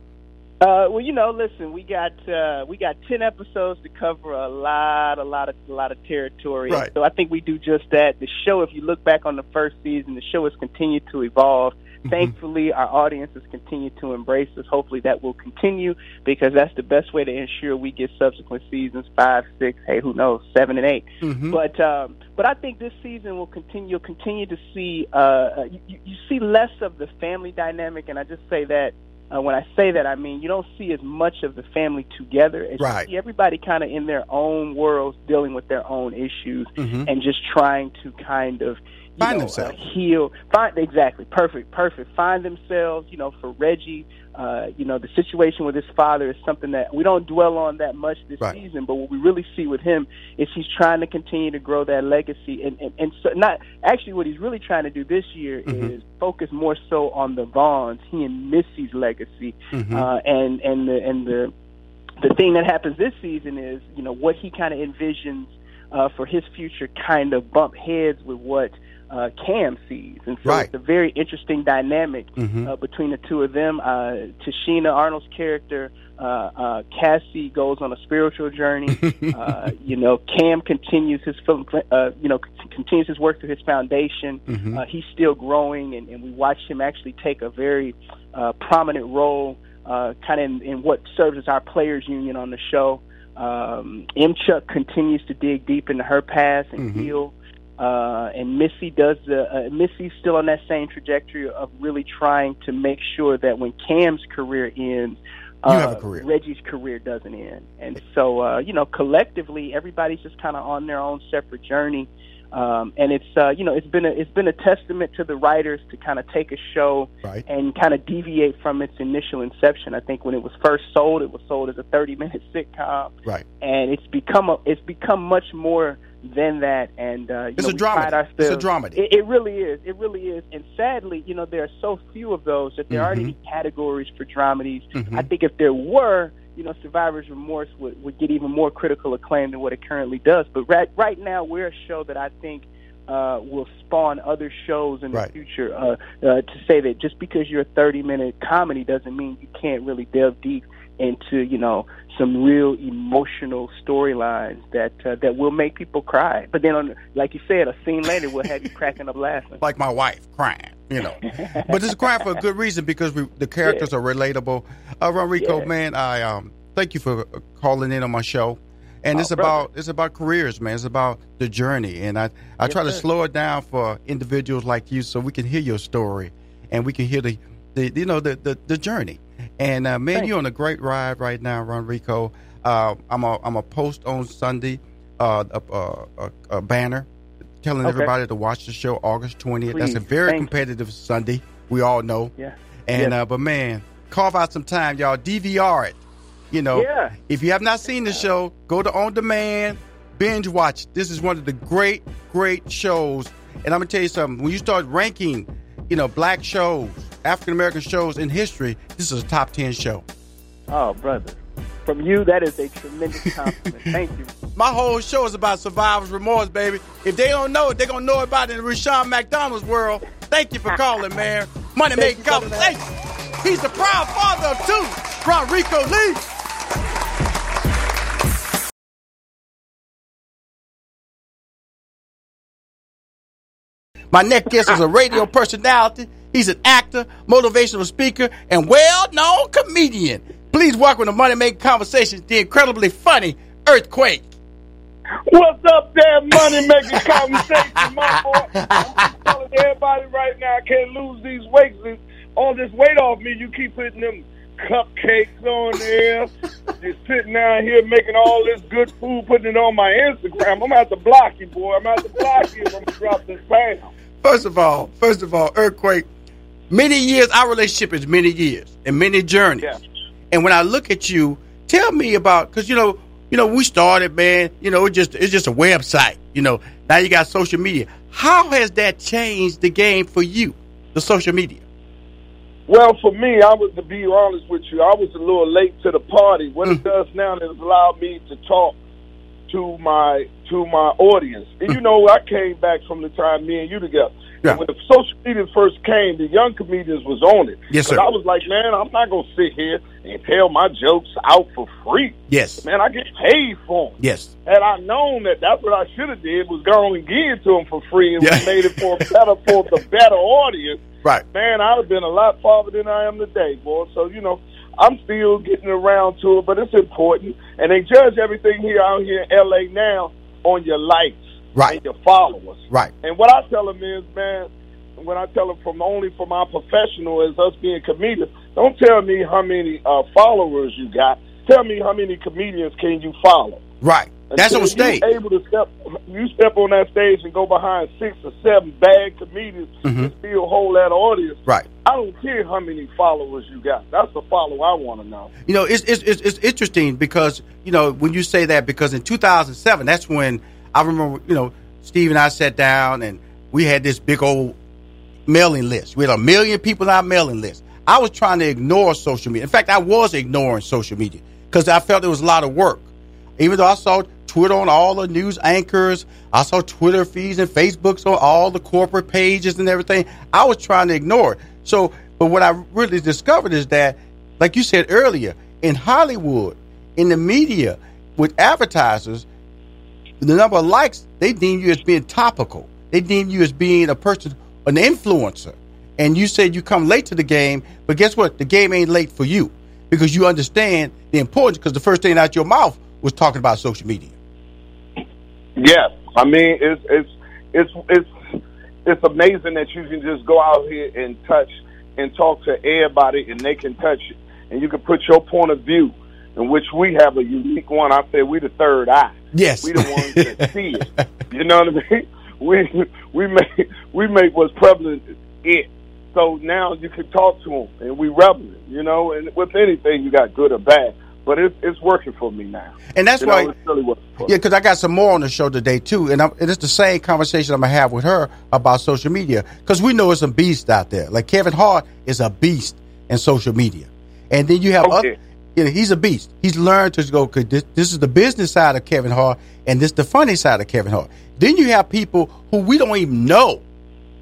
Uh, well, you know, listen, we got uh, we got ten episodes to cover a lot, a lot of a lot of territory. Right. So I think we do just that. The show, if you look back on the first season, the show has continued to evolve. Mm-hmm. Thankfully, our audiences continue to embrace us. Hopefully, that will continue because that's the best way to ensure we get subsequent seasons five, six, hey, who knows, seven and 8 mm-hmm. But um, but I think this season will continue. You'll continue to see uh, uh you, you see less of the family dynamic, and I just say that uh, when I say that, I mean you don't see as much of the family together. As right. You see everybody kind of in their own worlds, dealing with their own issues, mm-hmm. and just trying to kind of find know, themselves, uh, heal, find exactly perfect, perfect. Find themselves. You know, for Reggie, uh, you know, the situation with his father is something that we don't dwell on that much this right. season. But what we really see with him is he's trying to continue to grow that legacy, and and, and so not actually what he's really trying to do this year mm-hmm. is focus more so on the Vaughns, he and Missy's legacy, mm-hmm. uh, and and the and the the thing that happens this season is you know what he kind of envisions uh, for his future kind of bump heads with what uh, Cam sees, and so right. it's a very interesting dynamic mm-hmm. uh, between the two of them. Uh, Tichina Arnold's character, uh, uh, Cassie, goes on a spiritual journey. uh, you know, Cam continues his film, uh, you know, c- continues his work through his foundation. Mm-hmm. Uh, he's still growing, and, and we watch him actually take a very uh, prominent role, uh, kind of in, in what serves as our players' union on the show. Um, M. Chuck continues to dig deep into her past and mm-hmm. heal. Uh, and Missy does the uh, Missy's still on that same trajectory of really trying to make sure that when Cam's career ends, uh, career. Reggie's career doesn't end. And so, uh, you know, collectively, everybody's just kind of on their own separate journey. Um, and it's uh, you know it's been a it's been a testament to the writers to kind of take a show right. and kind of deviate from its initial inception. I think when it was first sold, it was sold as a 30 minute sitcom, right? And it's become a, it's become much more than that. And uh, you it's know, a drama. It's a drama. It, it, really is. It really is. And sadly, you know, there are so few of those that there mm-hmm. aren't any categories for dramedies. Mm-hmm. I think if there were, you know, Survivor's Remorse would, would get even more critical acclaim than what it currently does. But right, right now, we're a show that I think uh, will spawn other shows in right. the future. Uh, uh, to say that just because you're a 30 minute comedy doesn't mean you can't really delve deep into you know some real emotional storylines that uh, that will make people cry. But then, on like you said, a scene later will have you cracking up laughing. Like my wife crying, you know. but it's crying for a good reason because we, the characters yeah. are relatable. Uh, RonReaco, yeah. man, I um thank you for calling in on my show. And oh, it's brother. about it's about careers, man. It's about the journey, and I I yes, try to sir. slow it down for individuals like you, so we can hear your story, and we can hear the, the you know the the, the journey. And uh, man, Thanks. you're on a great ride right now, RonReaco. Uh, I'm a I'm a post on Sunday, uh, a, a, a, banner telling okay. everybody to watch the show August 20th. Please. That's a very Thanks. competitive Sunday. We all know. Yeah. And uh, but man, carve out some time, y'all. DVR it. You know, yeah. if you have not seen the show, go to on demand, binge watch. This is one of the great, great shows. And I'm gonna tell you something. When you start ranking, you know, black shows, African American shows in history, this is a top ten show. Oh, brother. From you, that is a tremendous compliment. Thank you. My whole show is about survivor's remorse, baby. If they don't know it, they're gonna know about it in Rushion McDonald's world. Thank you for calling, man. Money making conversation. He's the proud father of two, RonReaco Lee. My next guest is a radio personality. He's an actor, motivational speaker, and well-known comedian. Please welcome to Money Making Conversations, the incredibly funny Earthquake. What's up there, Money Making Conversations, my boy? I'm telling everybody right now, I can't lose these weights. All this weight off me, you keep putting them cupcakes on there. Just sitting down here making all this good food, putting it on my Instagram. I'm gonna have to block you, boy. I'm gonna have to block you if I'm gonna drop this pound. First of all, first of all, earthquake. Many years, our relationship is many years and many journeys. Yeah. And when I look at you, tell me about because you know, you know, we started, man. You know, it's just it's just a website. You know, now you got social media. How has that changed the game for you, the social media? Well, for me, I was to be honest with you, I was a little late to the party. What mm. it does now is allowed me to talk to my to my audience. And you know, I came back from the time me and you together. Yeah. When the social media first came, the young comedians was on it. Yes, sir. I was like, man, I'm not gonna sit here and tell my jokes out for free. Yes, man, I get paid for them. Yes, Had I known that that's what I should have did was go and give it to them for free and yeah. made it for better for the better audience. Right, man, I'd have been a lot farther than I am today, boy. So you know, I'm still getting around to it, but it's important. And they judge everything here out here in LA now on your likes, right? Your followers, right? And what I tell them is, man, when I tell them from only from our professional as us being comedians, don't tell me how many uh, followers you got. Tell me how many comedians can you follow. Right. That's on stage. Able to step, you step on that stage and go behind six or seven bad comedians mm-hmm. and still hold that audience. Right. I don't care how many followers you got. That's the follow I want to know. You know, it's, it's it's it's interesting because you know when you say that because in 2007, that's when I remember. You know, Steve and I sat down and we had this big old mailing list. We had a million people on our mailing list. I was trying to ignore social media. In fact, I was ignoring social media because I felt it was a lot of work. Even though I saw Twitter on all the news anchors. I saw Twitter feeds and Facebooks on all the corporate pages and everything. I was trying to ignore it. So, but what I really discovered is that, like you said earlier, in Hollywood, in the media, with advertisers, the number of likes, they deem you as being topical. They deem you as being a person, an influencer. And you said you come late to the game, but guess what? The game ain't late for you because you understand the importance because the first thing out your mouth was talking about social media. Yes, I mean it's it's it's it's it's amazing that you can just go out here and touch and talk to everybody, and they can touch it, and you can put your point of view, in which we have a unique one. I say we the third eye. Yes, we the ones that see it. You know what I mean? We we make we make what's prevalent it. So now you can talk to them, and we relevant. You know, and with anything you got good or bad. but it's it's working for me now. And that's You why, know, it's really yeah, because I got some more on the show today too, and, I'm, and it's the same conversation I'm gonna have with her about social media because we know it's a beast out there. Like Kevin Hart is a beast in social media, and then you have Okay. other. You know, he's a beast. He's learned to go. This, this is the business side of Kevin Hart, and this is the funny side of Kevin Hart. Then you have people who we don't even know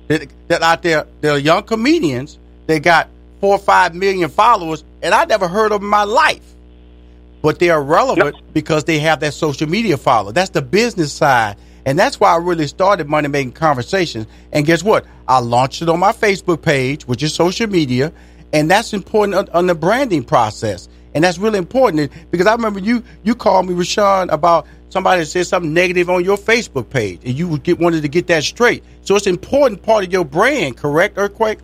that that out there. They're young comedians. They got four or five million followers, and I never heard of them in my life but they are relevant because they have that social media follow. That's the business side. And that's why I really started Money Making Conversations. And guess what? I launched it on my Facebook page, which is social media. And that's important on, on the branding process. And that's really important because I remember you you called me, Rushion, about somebody that said something negative on your Facebook page. And you would get, wanted to get that straight. So it's an important part of your brand, correct, Earthquake?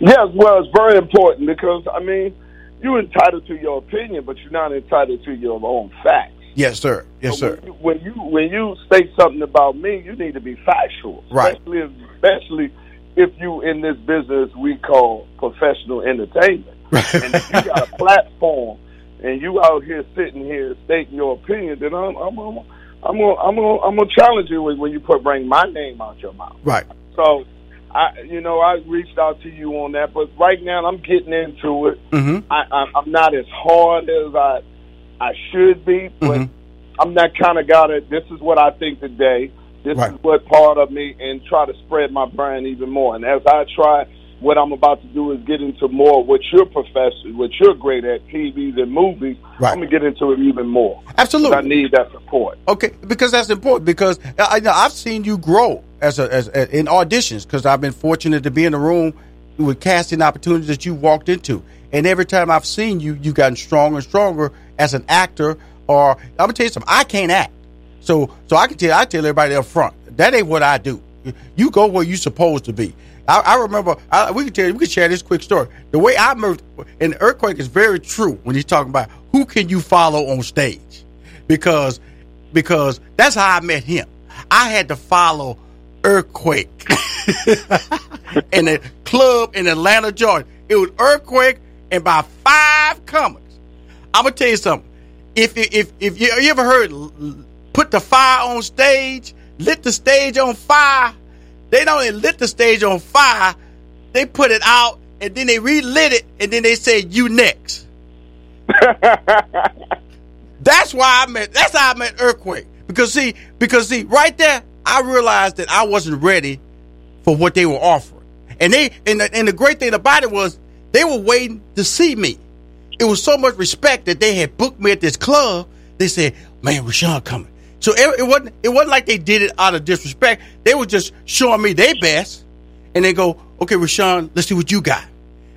Yes, well, it's very important because I mean, you're entitled to your opinion, but you're not entitled to your own facts. Yes, sir. Yes, So sir. When you, when you when you state something about me, you need to be factual, Right. Especially if, especially if you in this business we call professional entertainment, and if you got a platform and you out here sitting here stating your opinion, then I'm I'm I'm I'm gonna, I'm gonna, I'm gonna challenge you when when you put bring my name out your mouth. Right. So, I you know I reached out to you on that, but right now I'm getting into it. Mm-hmm. I, I I'm not as hard as I I should be, but Mhm. I'm that kind of guy that this is what I think today. This Right. is what part of me, and try to spread my brand even more. And as I try, what I'm about to do is get into more what you're professional, what you're great at, TVs and movies. Right. I'm gonna get into it even more. Absolutely. I need that support. Okay, because that's important. Because I, I've seen you grow as a as, in auditions. Because I've been fortunate to be in a room with casting opportunities that you walked into, and every time I've seen you, you've gotten stronger and stronger as an actor. Or I'm gonna tell you something. I can't act, so so I can tell I tell everybody up front that ain't what I do. You go where you're supposed to be. I, I remember I, we can tell you we can share this quick story. The way I moved, and earthquake is very true when he's talking about who can you follow on stage, because because that's how I met him. I had to follow Earthquake in a club in Atlanta, Georgia. It was Earthquake and by five comers. I'm gonna tell you something. If if if you, you ever heard put the fire on stage, lit the stage on fire, they don't only lit the stage on fire, they put it out and then they relit it and then they said you next. That's why I met. That's how I met Earthquake. Because see, because see, right there, I realized that I wasn't ready for what they were offering. And they and the, and the great thing about it was they were waiting to see me. It was so much respect that they had booked me at this club. They said, "Man, Rushion coming." So it, it wasn't it wasn't like they did it out of disrespect. They were just showing me their best, and they go, "Okay, Rushion, let's see what you got."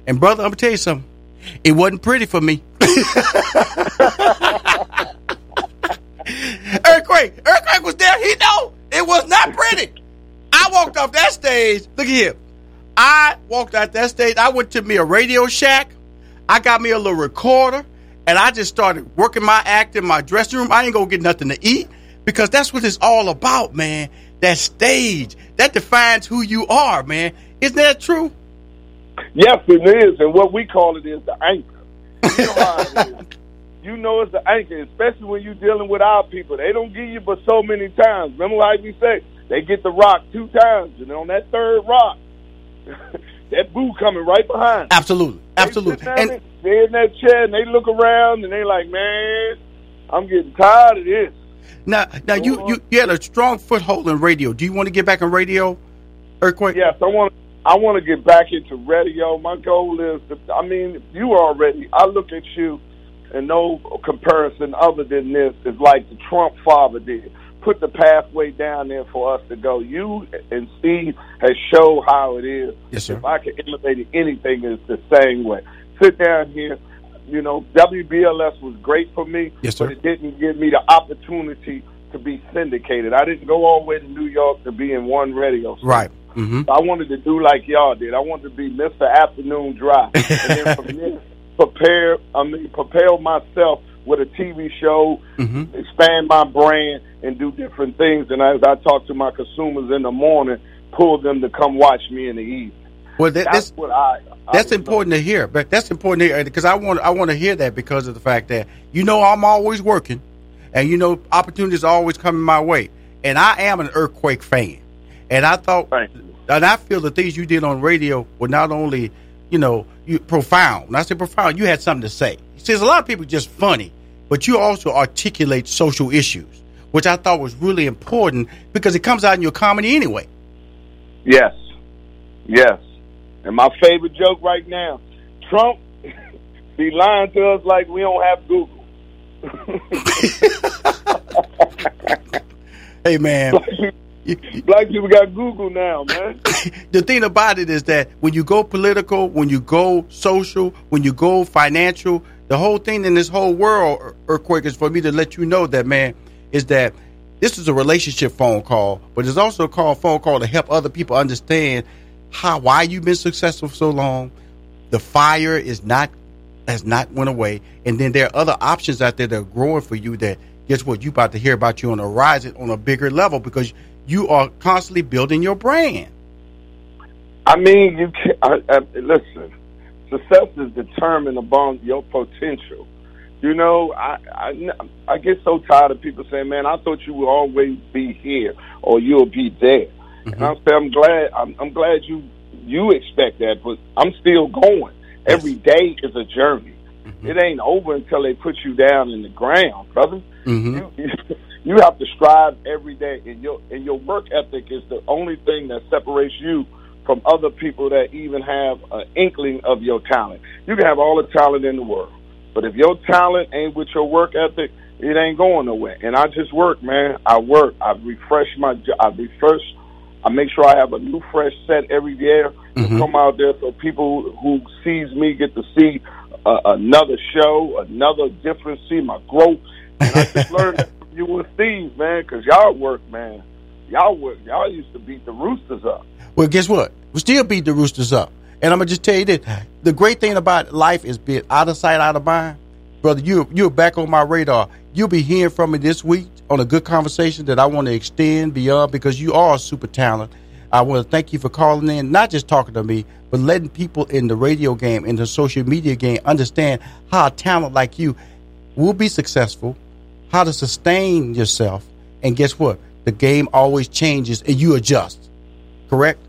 And brother, I'm gonna tell you something. It wasn't pretty for me. Earthquake. Earthquake was there. He know it was not pretty. I walked off that stage. Look at here. I walked out that stage. I went to me a Radio Shack. I got me a little recorder, and I just started working my act in my dressing room. I ain't gonna get nothing to eat because that's what it's all about, man. That stage that defines who you are, man. Isn't that true? Yes, it is, and what we call it is the anchor. You know how it is. You know it's the anchor, especially when you're dealing with our people. They don't give you but so many times. Remember how we say they get the rock two times, and on that third rock, that boo coming right behind. Absolutely, They absolutely. sit And they in that chair and they look around and they like, man, I'm getting tired of this. Now, now you, you you had a strong foothold in radio. Do you want to get back in radio, Earthquake? Yes, I want. I want to get back into radio. My goal is to. I mean, you already. I look at you, and no comparison other than this is like the Trump father did. Put the pathway down there for us to go. You and Steve has showed how it is. Yes, sir. If I can innovate anything, it's the same way. Sit down here. You know, WBLS was great for me, Yes, sir. but it didn't give me the opportunity to be syndicated. I didn't go all the way to New York to be in one radio. station. Right. Mm-hmm. I wanted to do like y'all did. I wanted to be Mr. Afternoon Drive, and then from there, prepare. I mean, prepare myself with a TV show, Mhm. expand my brand, and do different things. And as I talk to my consumers in the morning, pull them to come watch me in the evening. Well, that, that's, that's what I. I that's important to hear. But that's important to hear because I want I want to hear that because of the fact that you know I'm always working, and you know opportunities are always coming my way, and I am an earthquake fan, and I thought, and I feel the things you did on radio were not only you know you profound. When I say profound, you had something to say. See, there's a lot of people just funny, but you also articulate social issues, which I thought was really important because it comes out in your comedy anyway. Yes. Yes. And my favorite joke right now Trump be lying to us like we don't have Google. Hey man. Black people got Google now, man. the thing about it is that when you go political, when you go social, when you go financial, the whole thing in this whole world, er, earthquake, is for me to let you know that man is that this is a relationship phone call, but it's also a call phone call to help other people understand how why you've been successful for so long. The fire is not has not went away, and then there are other options out there that are growing for you. That guess what? You about to hear about you on the horizon on a bigger level because you are constantly building your brand. I mean, you can I, I, listen. Success is determined upon your potential. You know, I, I I get so tired of people saying, "Man, I thought you would always be here or you'll be there." Mm-hmm. And I say, "I'm glad. I'm, I'm glad you you expect that, but I'm still going. Every day is a journey. Mm-hmm. It ain't over until they put you down in the ground, brother. Mhm. You, you you have to strive every day, and your and your work ethic is the only thing that separates you from other people that even have an inkling of your talent. You can have all the talent in the world, but if your talent ain't with your work ethic, it ain't going nowhere. And I just work, man. I work. I refresh my. I refresh. I make sure I have a new, fresh set every year to Mhm. come out there, so people who sees me get to see uh, another show, another different, see my growth. And I just learned that from you and Steve, man, because y'all work, man. Y'all work. Y'all used to beat the Roosters up. Well, guess what? We still beat the Roosters up. And I'm gonna just tell you this: the great thing about life is being out of sight, out of mind, brother. You you're back on my radar. You'll be hearing from me this week on a good conversation that I want to extend beyond because you are a super talent. I want to thank you for calling in, not just talking to me, but letting people in the radio game, in the social media game, understand how a talent like you will be successful, how to sustain yourself, and guess what? The game always changes and you adjust. Correct?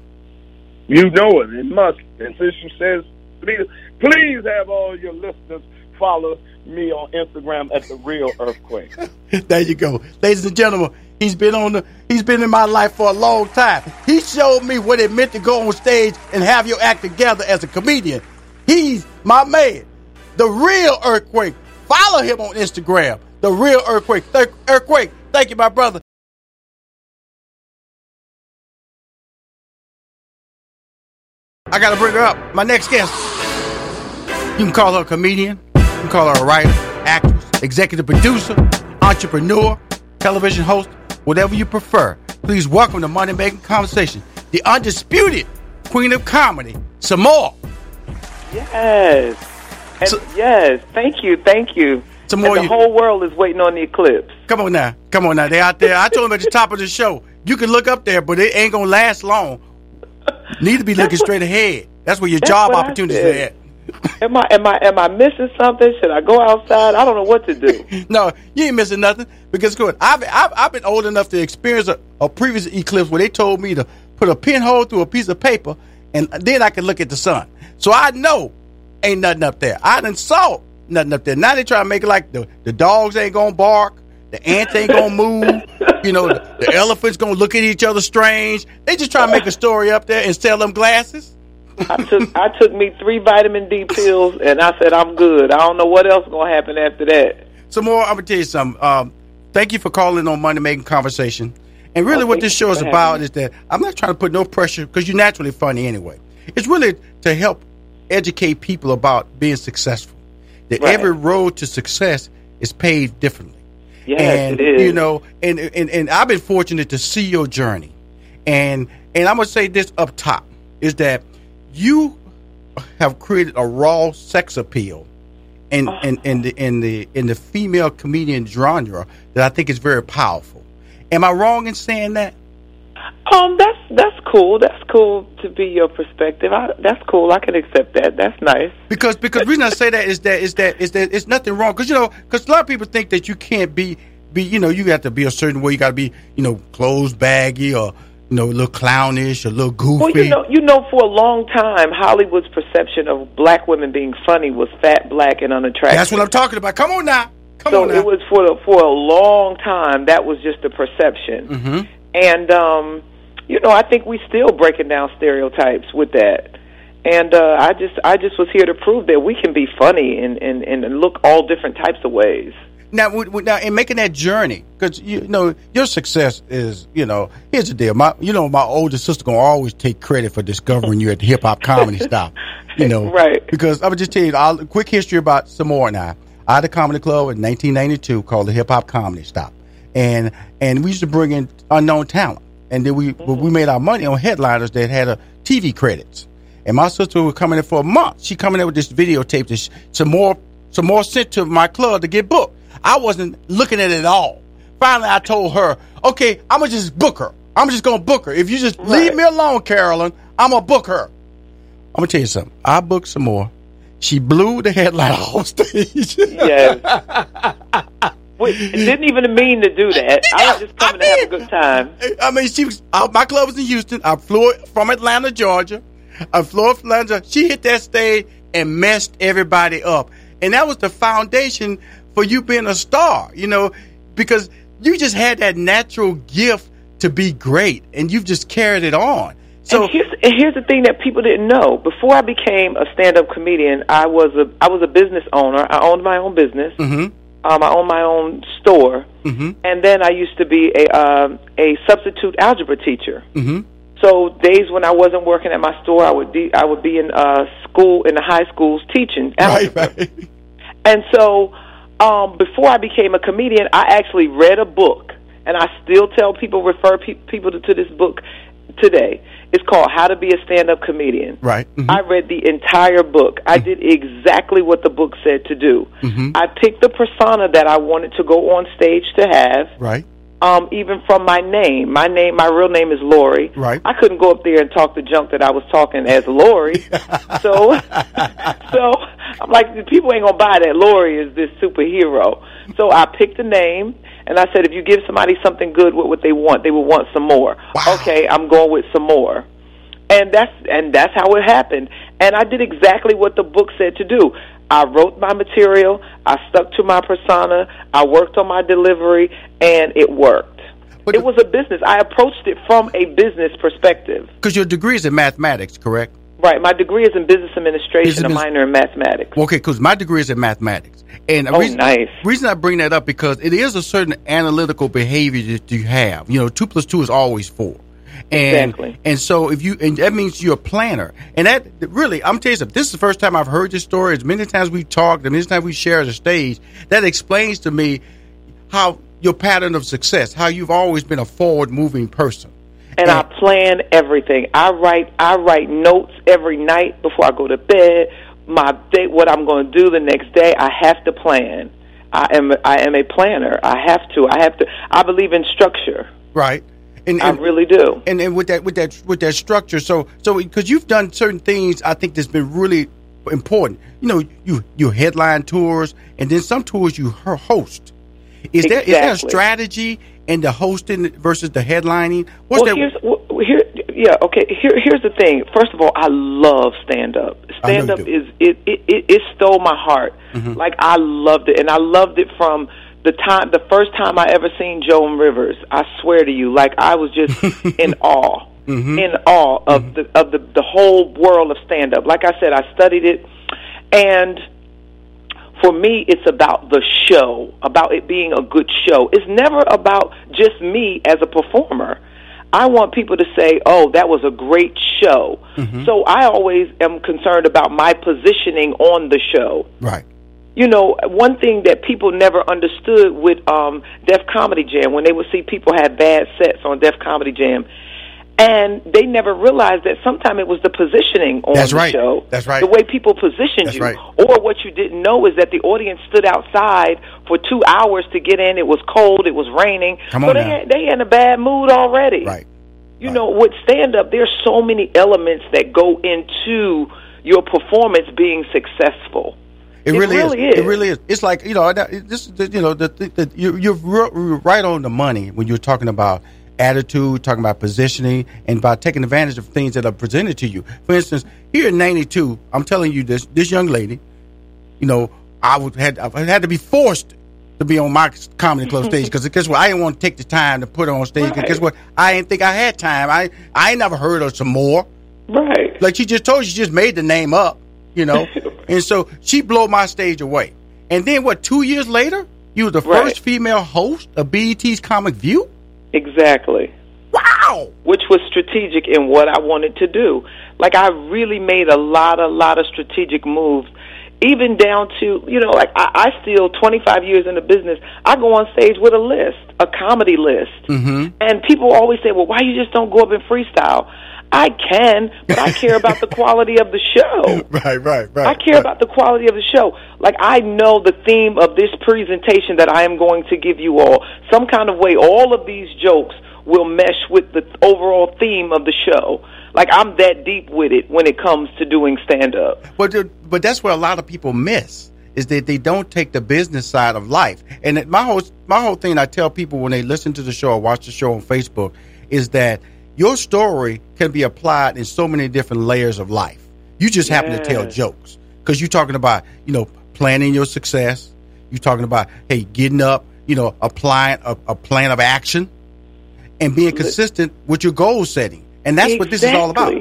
You know it. It must. And since you says, please, please have all your listeners follow me on Instagram at the Real Earthquake. there you go, ladies and gentlemen. He's been on the. He's been in my life for a long time. He showed me what it meant to go on stage and have your act together as a comedian. He's my man, the real earthquake. Follow him on Instagram, the real earthquake. Th- earthquake. Thank you, my brother. I gotta bring her up. My next guest. You can call her a comedian. You can call her a writer, actress, executive producer, entrepreneur, television host, whatever you prefer. Please welcome to Money Making Conversation, the undisputed queen of comedy, Sommore. Yes. And So- yes, thank you, thank you. Some And the you- whole world is waiting on the eclipse. Come on now. Come on now. They out there. I told them at the top of the show, you can look up there, but it ain't going to last long. Need to be looking straight ahead. That's where your That's job opportunities are at. Am I am I am I missing something? Should I go outside? I don't know what to do. No, you ain't missing nothing because good. I've, I've I've been old enough to experience a, a previous eclipse where they told me to put a pinhole through a piece of paper and then I can look at the sun. So I know ain't nothing up there. I done saw nothing up there. Now they try to make it like the, the dogs ain't gonna bark, the ants ain't gonna move, you know, the, the elephants gonna look at each other strange. They just try to make a story up there and sell them glasses. I took I took me three vitamin D pills and I said I'm good. I don't know what else gonna happen after that. Sommore, I'm gonna tell you something. Um, thank you for calling on Money Making Conversation. And really, Oh, what this show is about me. is that I'm not trying to put no pressure because you're naturally funny anyway. It's really to help educate people about being successful. That Right. every road to success is paved differently. Yes, and it is. you know, and, and and I've been fortunate to see your journey. And and I'm gonna say this up top is that you have created a raw sex appeal in in, in the in the in the female comedian genre that I think is very powerful. Am I wrong in saying that? Um, that's that's cool. That's cool to be your perspective. I, that's cool. I can accept that. That's nice. Because because the reason I say that is that is that is that it's nothing wrong. Because you know, because a lot of people think that you can't be be you know you got to be a certain way. You got to be you know clothes baggy or you know a little clownish, a little goofy. Well, you know, you know, for a long time, Hollywood's perception of black women being funny was fat, black, and unattractive. That's what I'm talking about. Come on now. Come so on now. it was for the, for a long time. That was just the perception, hmm and um, you know, I think we still breaking down stereotypes with that. And uh, I just I just was here to prove that we can be funny and and, and look all different types of ways. Now, now, in making that journey, because you know your success is, you know, here's the deal. My, you know, my older sister gonna always take credit for discovering you at the hip hop comedy stop. You know, Right. Because I would just tell you a quick history about Sommore and I. I had a comedy club in 1992 called the Hip Hop Comedy Stop, and and we used to bring in unknown talent, and then we we made our money on headliners that had a TV credits. And my sister was coming in for a month. She coming in with this videotape, this Sommore some more sent to my club to get booked. I wasn't looking at it at all. Finally, I told her, "Okay, I'm gonna just book her. I'm just gonna book her. If you just leave me alone, Carolyn, I'm gonna book her." I'm gonna tell you something. I booked Sommore. She blew the headlight off stage. Yes. Wait, didn't even mean to do that. I was just coming to have a good time. I mean, she was. Uh, my club was in Houston. I flew from Atlanta, Georgia. I flew from Atlanta. She hit that stage and messed everybody up, and that was the foundation for you being a star. You know, because you just had that natural gift to be great, and you've just carried it on. So and here's, and here's the thing that people didn't know. Before I became a stand-up comedian, I was a I was a business owner. I owned my own business. Mhm. Um, I owned my own store, Mhm. and then I used to be a um, a substitute algebra teacher. Mhm. So days when I wasn't working at my store, I would be I would be in uh, school in the high schools teaching right, algebra. right. And so, um, before I became a comedian, I actually read a book, and I still tell people, refer pe- people to, to this book today. It's called How to Be a Stand-Up Comedian. Right. Mhm. I read the entire book. I did exactly what the book said to do. Mhm. I picked the persona that I wanted to go on stage to have Right. um, even from my name. My name, my real name is Lori. Right. I couldn't go up there and talk the junk that I was talking as Lori. so, so I'm like, the people ain't gonna buy that Lori is this superhero. So I picked a name, and I said, if you give somebody something good, what would they want? They would want some more. Wow. Okay, I'm going with Sommore. And that's and that's how it happened. And I did exactly what the book said to do. I wrote my material, I stuck to my persona, I worked on my delivery, and it worked. But it was a business. I approached it from a business perspective. Because your degree is in mathematics, correct? Right. My degree is in business administration, Business a minor in mathematics. Okay, because my degree is in mathematics, and the Oh, reason, nice. reason I bring that up because it is a certain analytical behavior that you have. You know, two plus two is always four, and Exactly. and so if you and that means you're a planner, and that really I'm telling you something. This is the first time I've heard this story. As many times we talked, and many times we share the stage, that explains to me how your pattern of success, how you've always been a forward moving person. And I plan everything. I write I write notes every night before I go to bed. My day, what I'm going to do the next day, I have to plan. I am I am a planner. I have to. I have to. I believe in structure. Right. And, I really do. and and with that with that with that structure so so because you've done certain things i think that's been really important you know you you headline tours and then some tours you host is there is there a strategy in the hosting versus the headlining what's well, that here's wh- here. Yeah, okay. Here, here's the thing. First of all, I love stand up. Stand up is it, it it it stole my heart. Mm-hmm. Like I loved it, and I loved it from the time the first time I ever seen Joan Rivers. I swear to you, like I was just in awe, Mm-hmm. in awe of the of the the whole world of stand up. Like I said, I studied it, and for me, it's about the show, about it being a good show. It's never about just me as a performer. I want people to say, "Oh, that was a great show." So I always am concerned about my positioning on the show. right You know, one thing that people never understood with um, Def Comedy Jam when they would see people have bad sets on Def Comedy Jam, and they never realized that sometimes it was the positioning on That's the right. show, That's right. the way people positioned That's you, right. or what you didn't know is that the audience stood outside for two hours to get in. It was cold. It was raining. Come on so they now. had, they in a bad mood already. right You know, with stand up, there's so many elements that go into your performance being successful. It, It really, really is. is. It really is. It's like you know, this. You know, the, the, the, you, you're right on the money when you're talking about attitude, talking about positioning, and about taking advantage of things that are presented to you. For instance, here in '92, I'm telling you this. This young lady, you know, I would had I had to be forced to be on my comedy club stage because guess what? I didn't want to take the time to put her on stage. Right. Guess what? I didn't think I had time. I I ain't never heard her Sommore. Right. Like she just told you, she just made the name up, you know. and so she blew my stage away. And then what? Two years later, you were the Right. first female host of BET's Comic View. Exactly. Wow! which was strategic in what I wanted to do. Like I really made a lot, a lot of strategic moves, even down to you know, like I, I still 25 years in the business. I go on stage with a list, a comedy list, mm-hmm. and people always say, "Well, why you just don't go up and freestyle?" I can, but I care about the quality of the show. Right, right, right. I care about the quality of the show. Like I know the theme of this presentation that I am going to give you all. Some kind of way all of these jokes will mesh with the overall theme of the show. Like I'm that deep with it when it comes to doing stand up. But but that's where a lot of people miss is that they don't take the business side of life. And my whole my whole thing I tell people when they listen to the show or watch the show on Facebook is that your story can be applied in so many different layers of life. You just happen to tell jokes because you're talking about you know planning your success. You're talking about hey getting up, you know, applying a, a plan of action and being consistent with your goal setting. And that's what this is all about.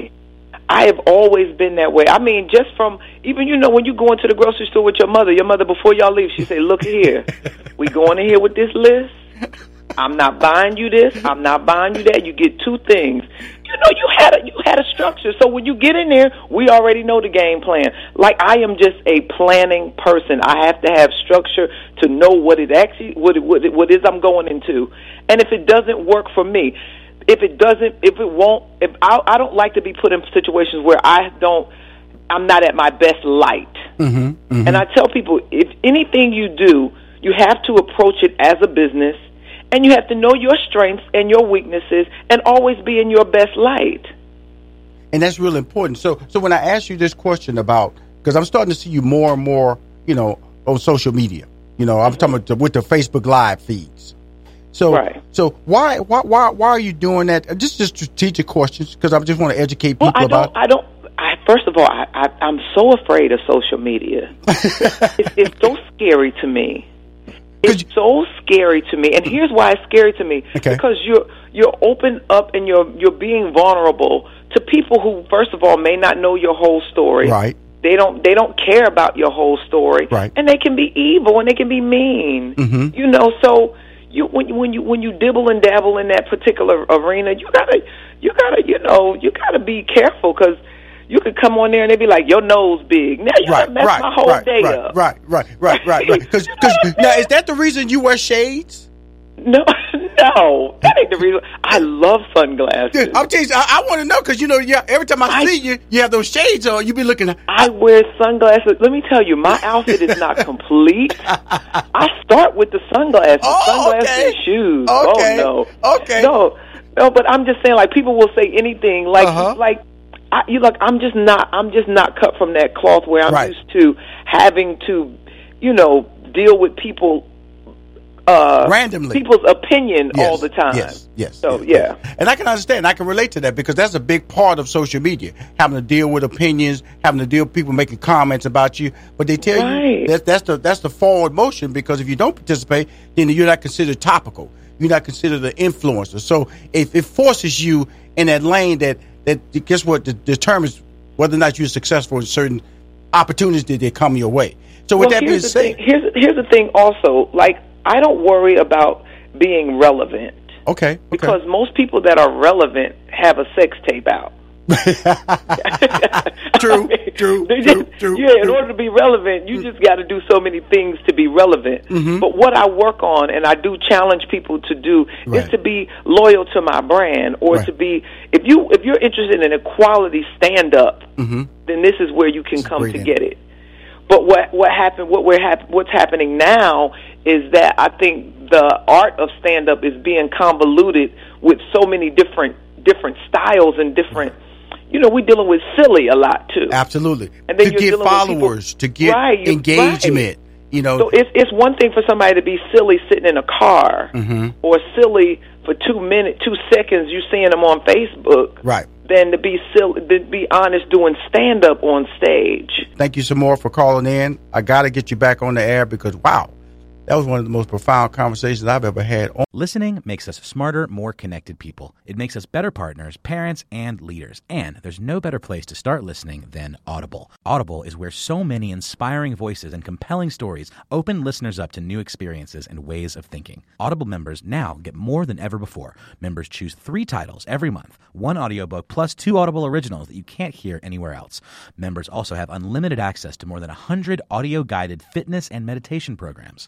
I have always been that way. I mean, just from even you know when you go into the grocery store with your mother, your mother before y'all leave, she say, "Look here, we going in here with this list. I'm not buying you this. I'm not buying you that. You get two things. You know, you had a you had a structure. So when you get in there, we already know the game plan. Like I am just a planning person. I have to have structure to know what it actually what it, what it, what is I'm going into. And if it doesn't work for me, if it doesn't, if it won't, if I, I don't like to be put in situations where I don't, I'm not at my best light. Mm-hmm, And I tell people, if anything you do, you have to approach it as a business, and you have to know your strengths and your weaknesses, and always be in your best light. and that's really important. So, so when I ask you this question about, because I'm starting to see you more and more, you know, on social media. You know, I'm mm-hmm. talking about the, with the Facebook Live feeds. So, Right. so why, why, why, why are you doing that? Just, just strategic questions because I just want to educate people Well, I about. don't. I don't. I, first of all, I, I, I'm so afraid of social media. it's, it's so scary to me. It's so scary to me, and here's why it's scary to me. Okay. Because you're you're open up and you're you're being vulnerable to people who, first of all, may not know your whole story. Right. They don't they don't care about your whole story. Right. And they can be evil and they can be mean. Mhm. You know, so you when you when you when you dibble and dabble in that particular arena, you gotta you gotta you know you gotta be careful because you could come on there and they'd be like your nose big. Now you right, messed right, my whole right, day right, up. right, right, right, right, right. Because, now is that the reason you wear shades? No, no, that ain't the reason. I love sunglasses. Dude, I'm telling you, I, I want to know because you know, yeah, every time I, I- see you, you have those shades on. You be looking. at I wear sunglasses. Let me tell you, my outfit is not complete. I start with the sunglasses, Oh, sunglasses okay. and shoes. Okay. Oh no, Okay. no, no. But I'm just saying, like people will say anything, like Uh-huh. like. I, you look. I'm just not. I'm just not cut from that cloth where I'm Right. used to having to, you know, deal with people. Uh, Randomly. people's opinion Yes, all the time. Yes, yes. So yes, yeah. and I can understand. I can relate to that because that's a big part of social media, having to deal with opinions, having to deal with people making comments about you. But they tell you that that's the that's the forward motion because if you don't participate, then you're not considered topical. You're not considered an influencer. So if it forces you in that lane that that guess what de- determines whether or not you're successful in certain opportunities that they come your way. So with well, that being said, thing. Here's here's the thing. Also, like I don't worry about being relevant okay, okay. because most people that are relevant have a sex tape out. True, true, true, true, Yeah, in. Order to be relevant, you just got to do so many things to be relevant. Mm-hmm. But what I work on, and I do challenge people to do, is to be loyal to my brand, or to be if you if you're interested in a quality stand up, then this is where you can come to get it. But what what happened? What we're hap- what's happening now is that I think the art of stand up is being convoluted with so many different different styles and different. You know, we're dealing with silly a lot too. Absolutely. And then to get followers, people- to get Right, engagement. You know, So it's it's one thing for somebody to be silly sitting in a car, Mm-hmm. or silly for two minutes, two seconds. You seeing them on Facebook, right. than to be silly, to be honest, doing stand up on stage. Thank you Sommore for calling in. I got to get you back on the air because wow, that was one of the most profound conversations I've ever had. On- Listening makes us smarter, more connected people. It makes us better partners, parents, and leaders. And there's no better place to start listening than Audible. Audible is where so many inspiring voices and compelling stories open listeners up to new experiences and ways of thinking. Audible members now get more than ever before. Members choose three titles every month, one audiobook plus two Audible originals that you can't hear anywhere else. Members also have unlimited access to more than 100 audio guided fitness and meditation programs.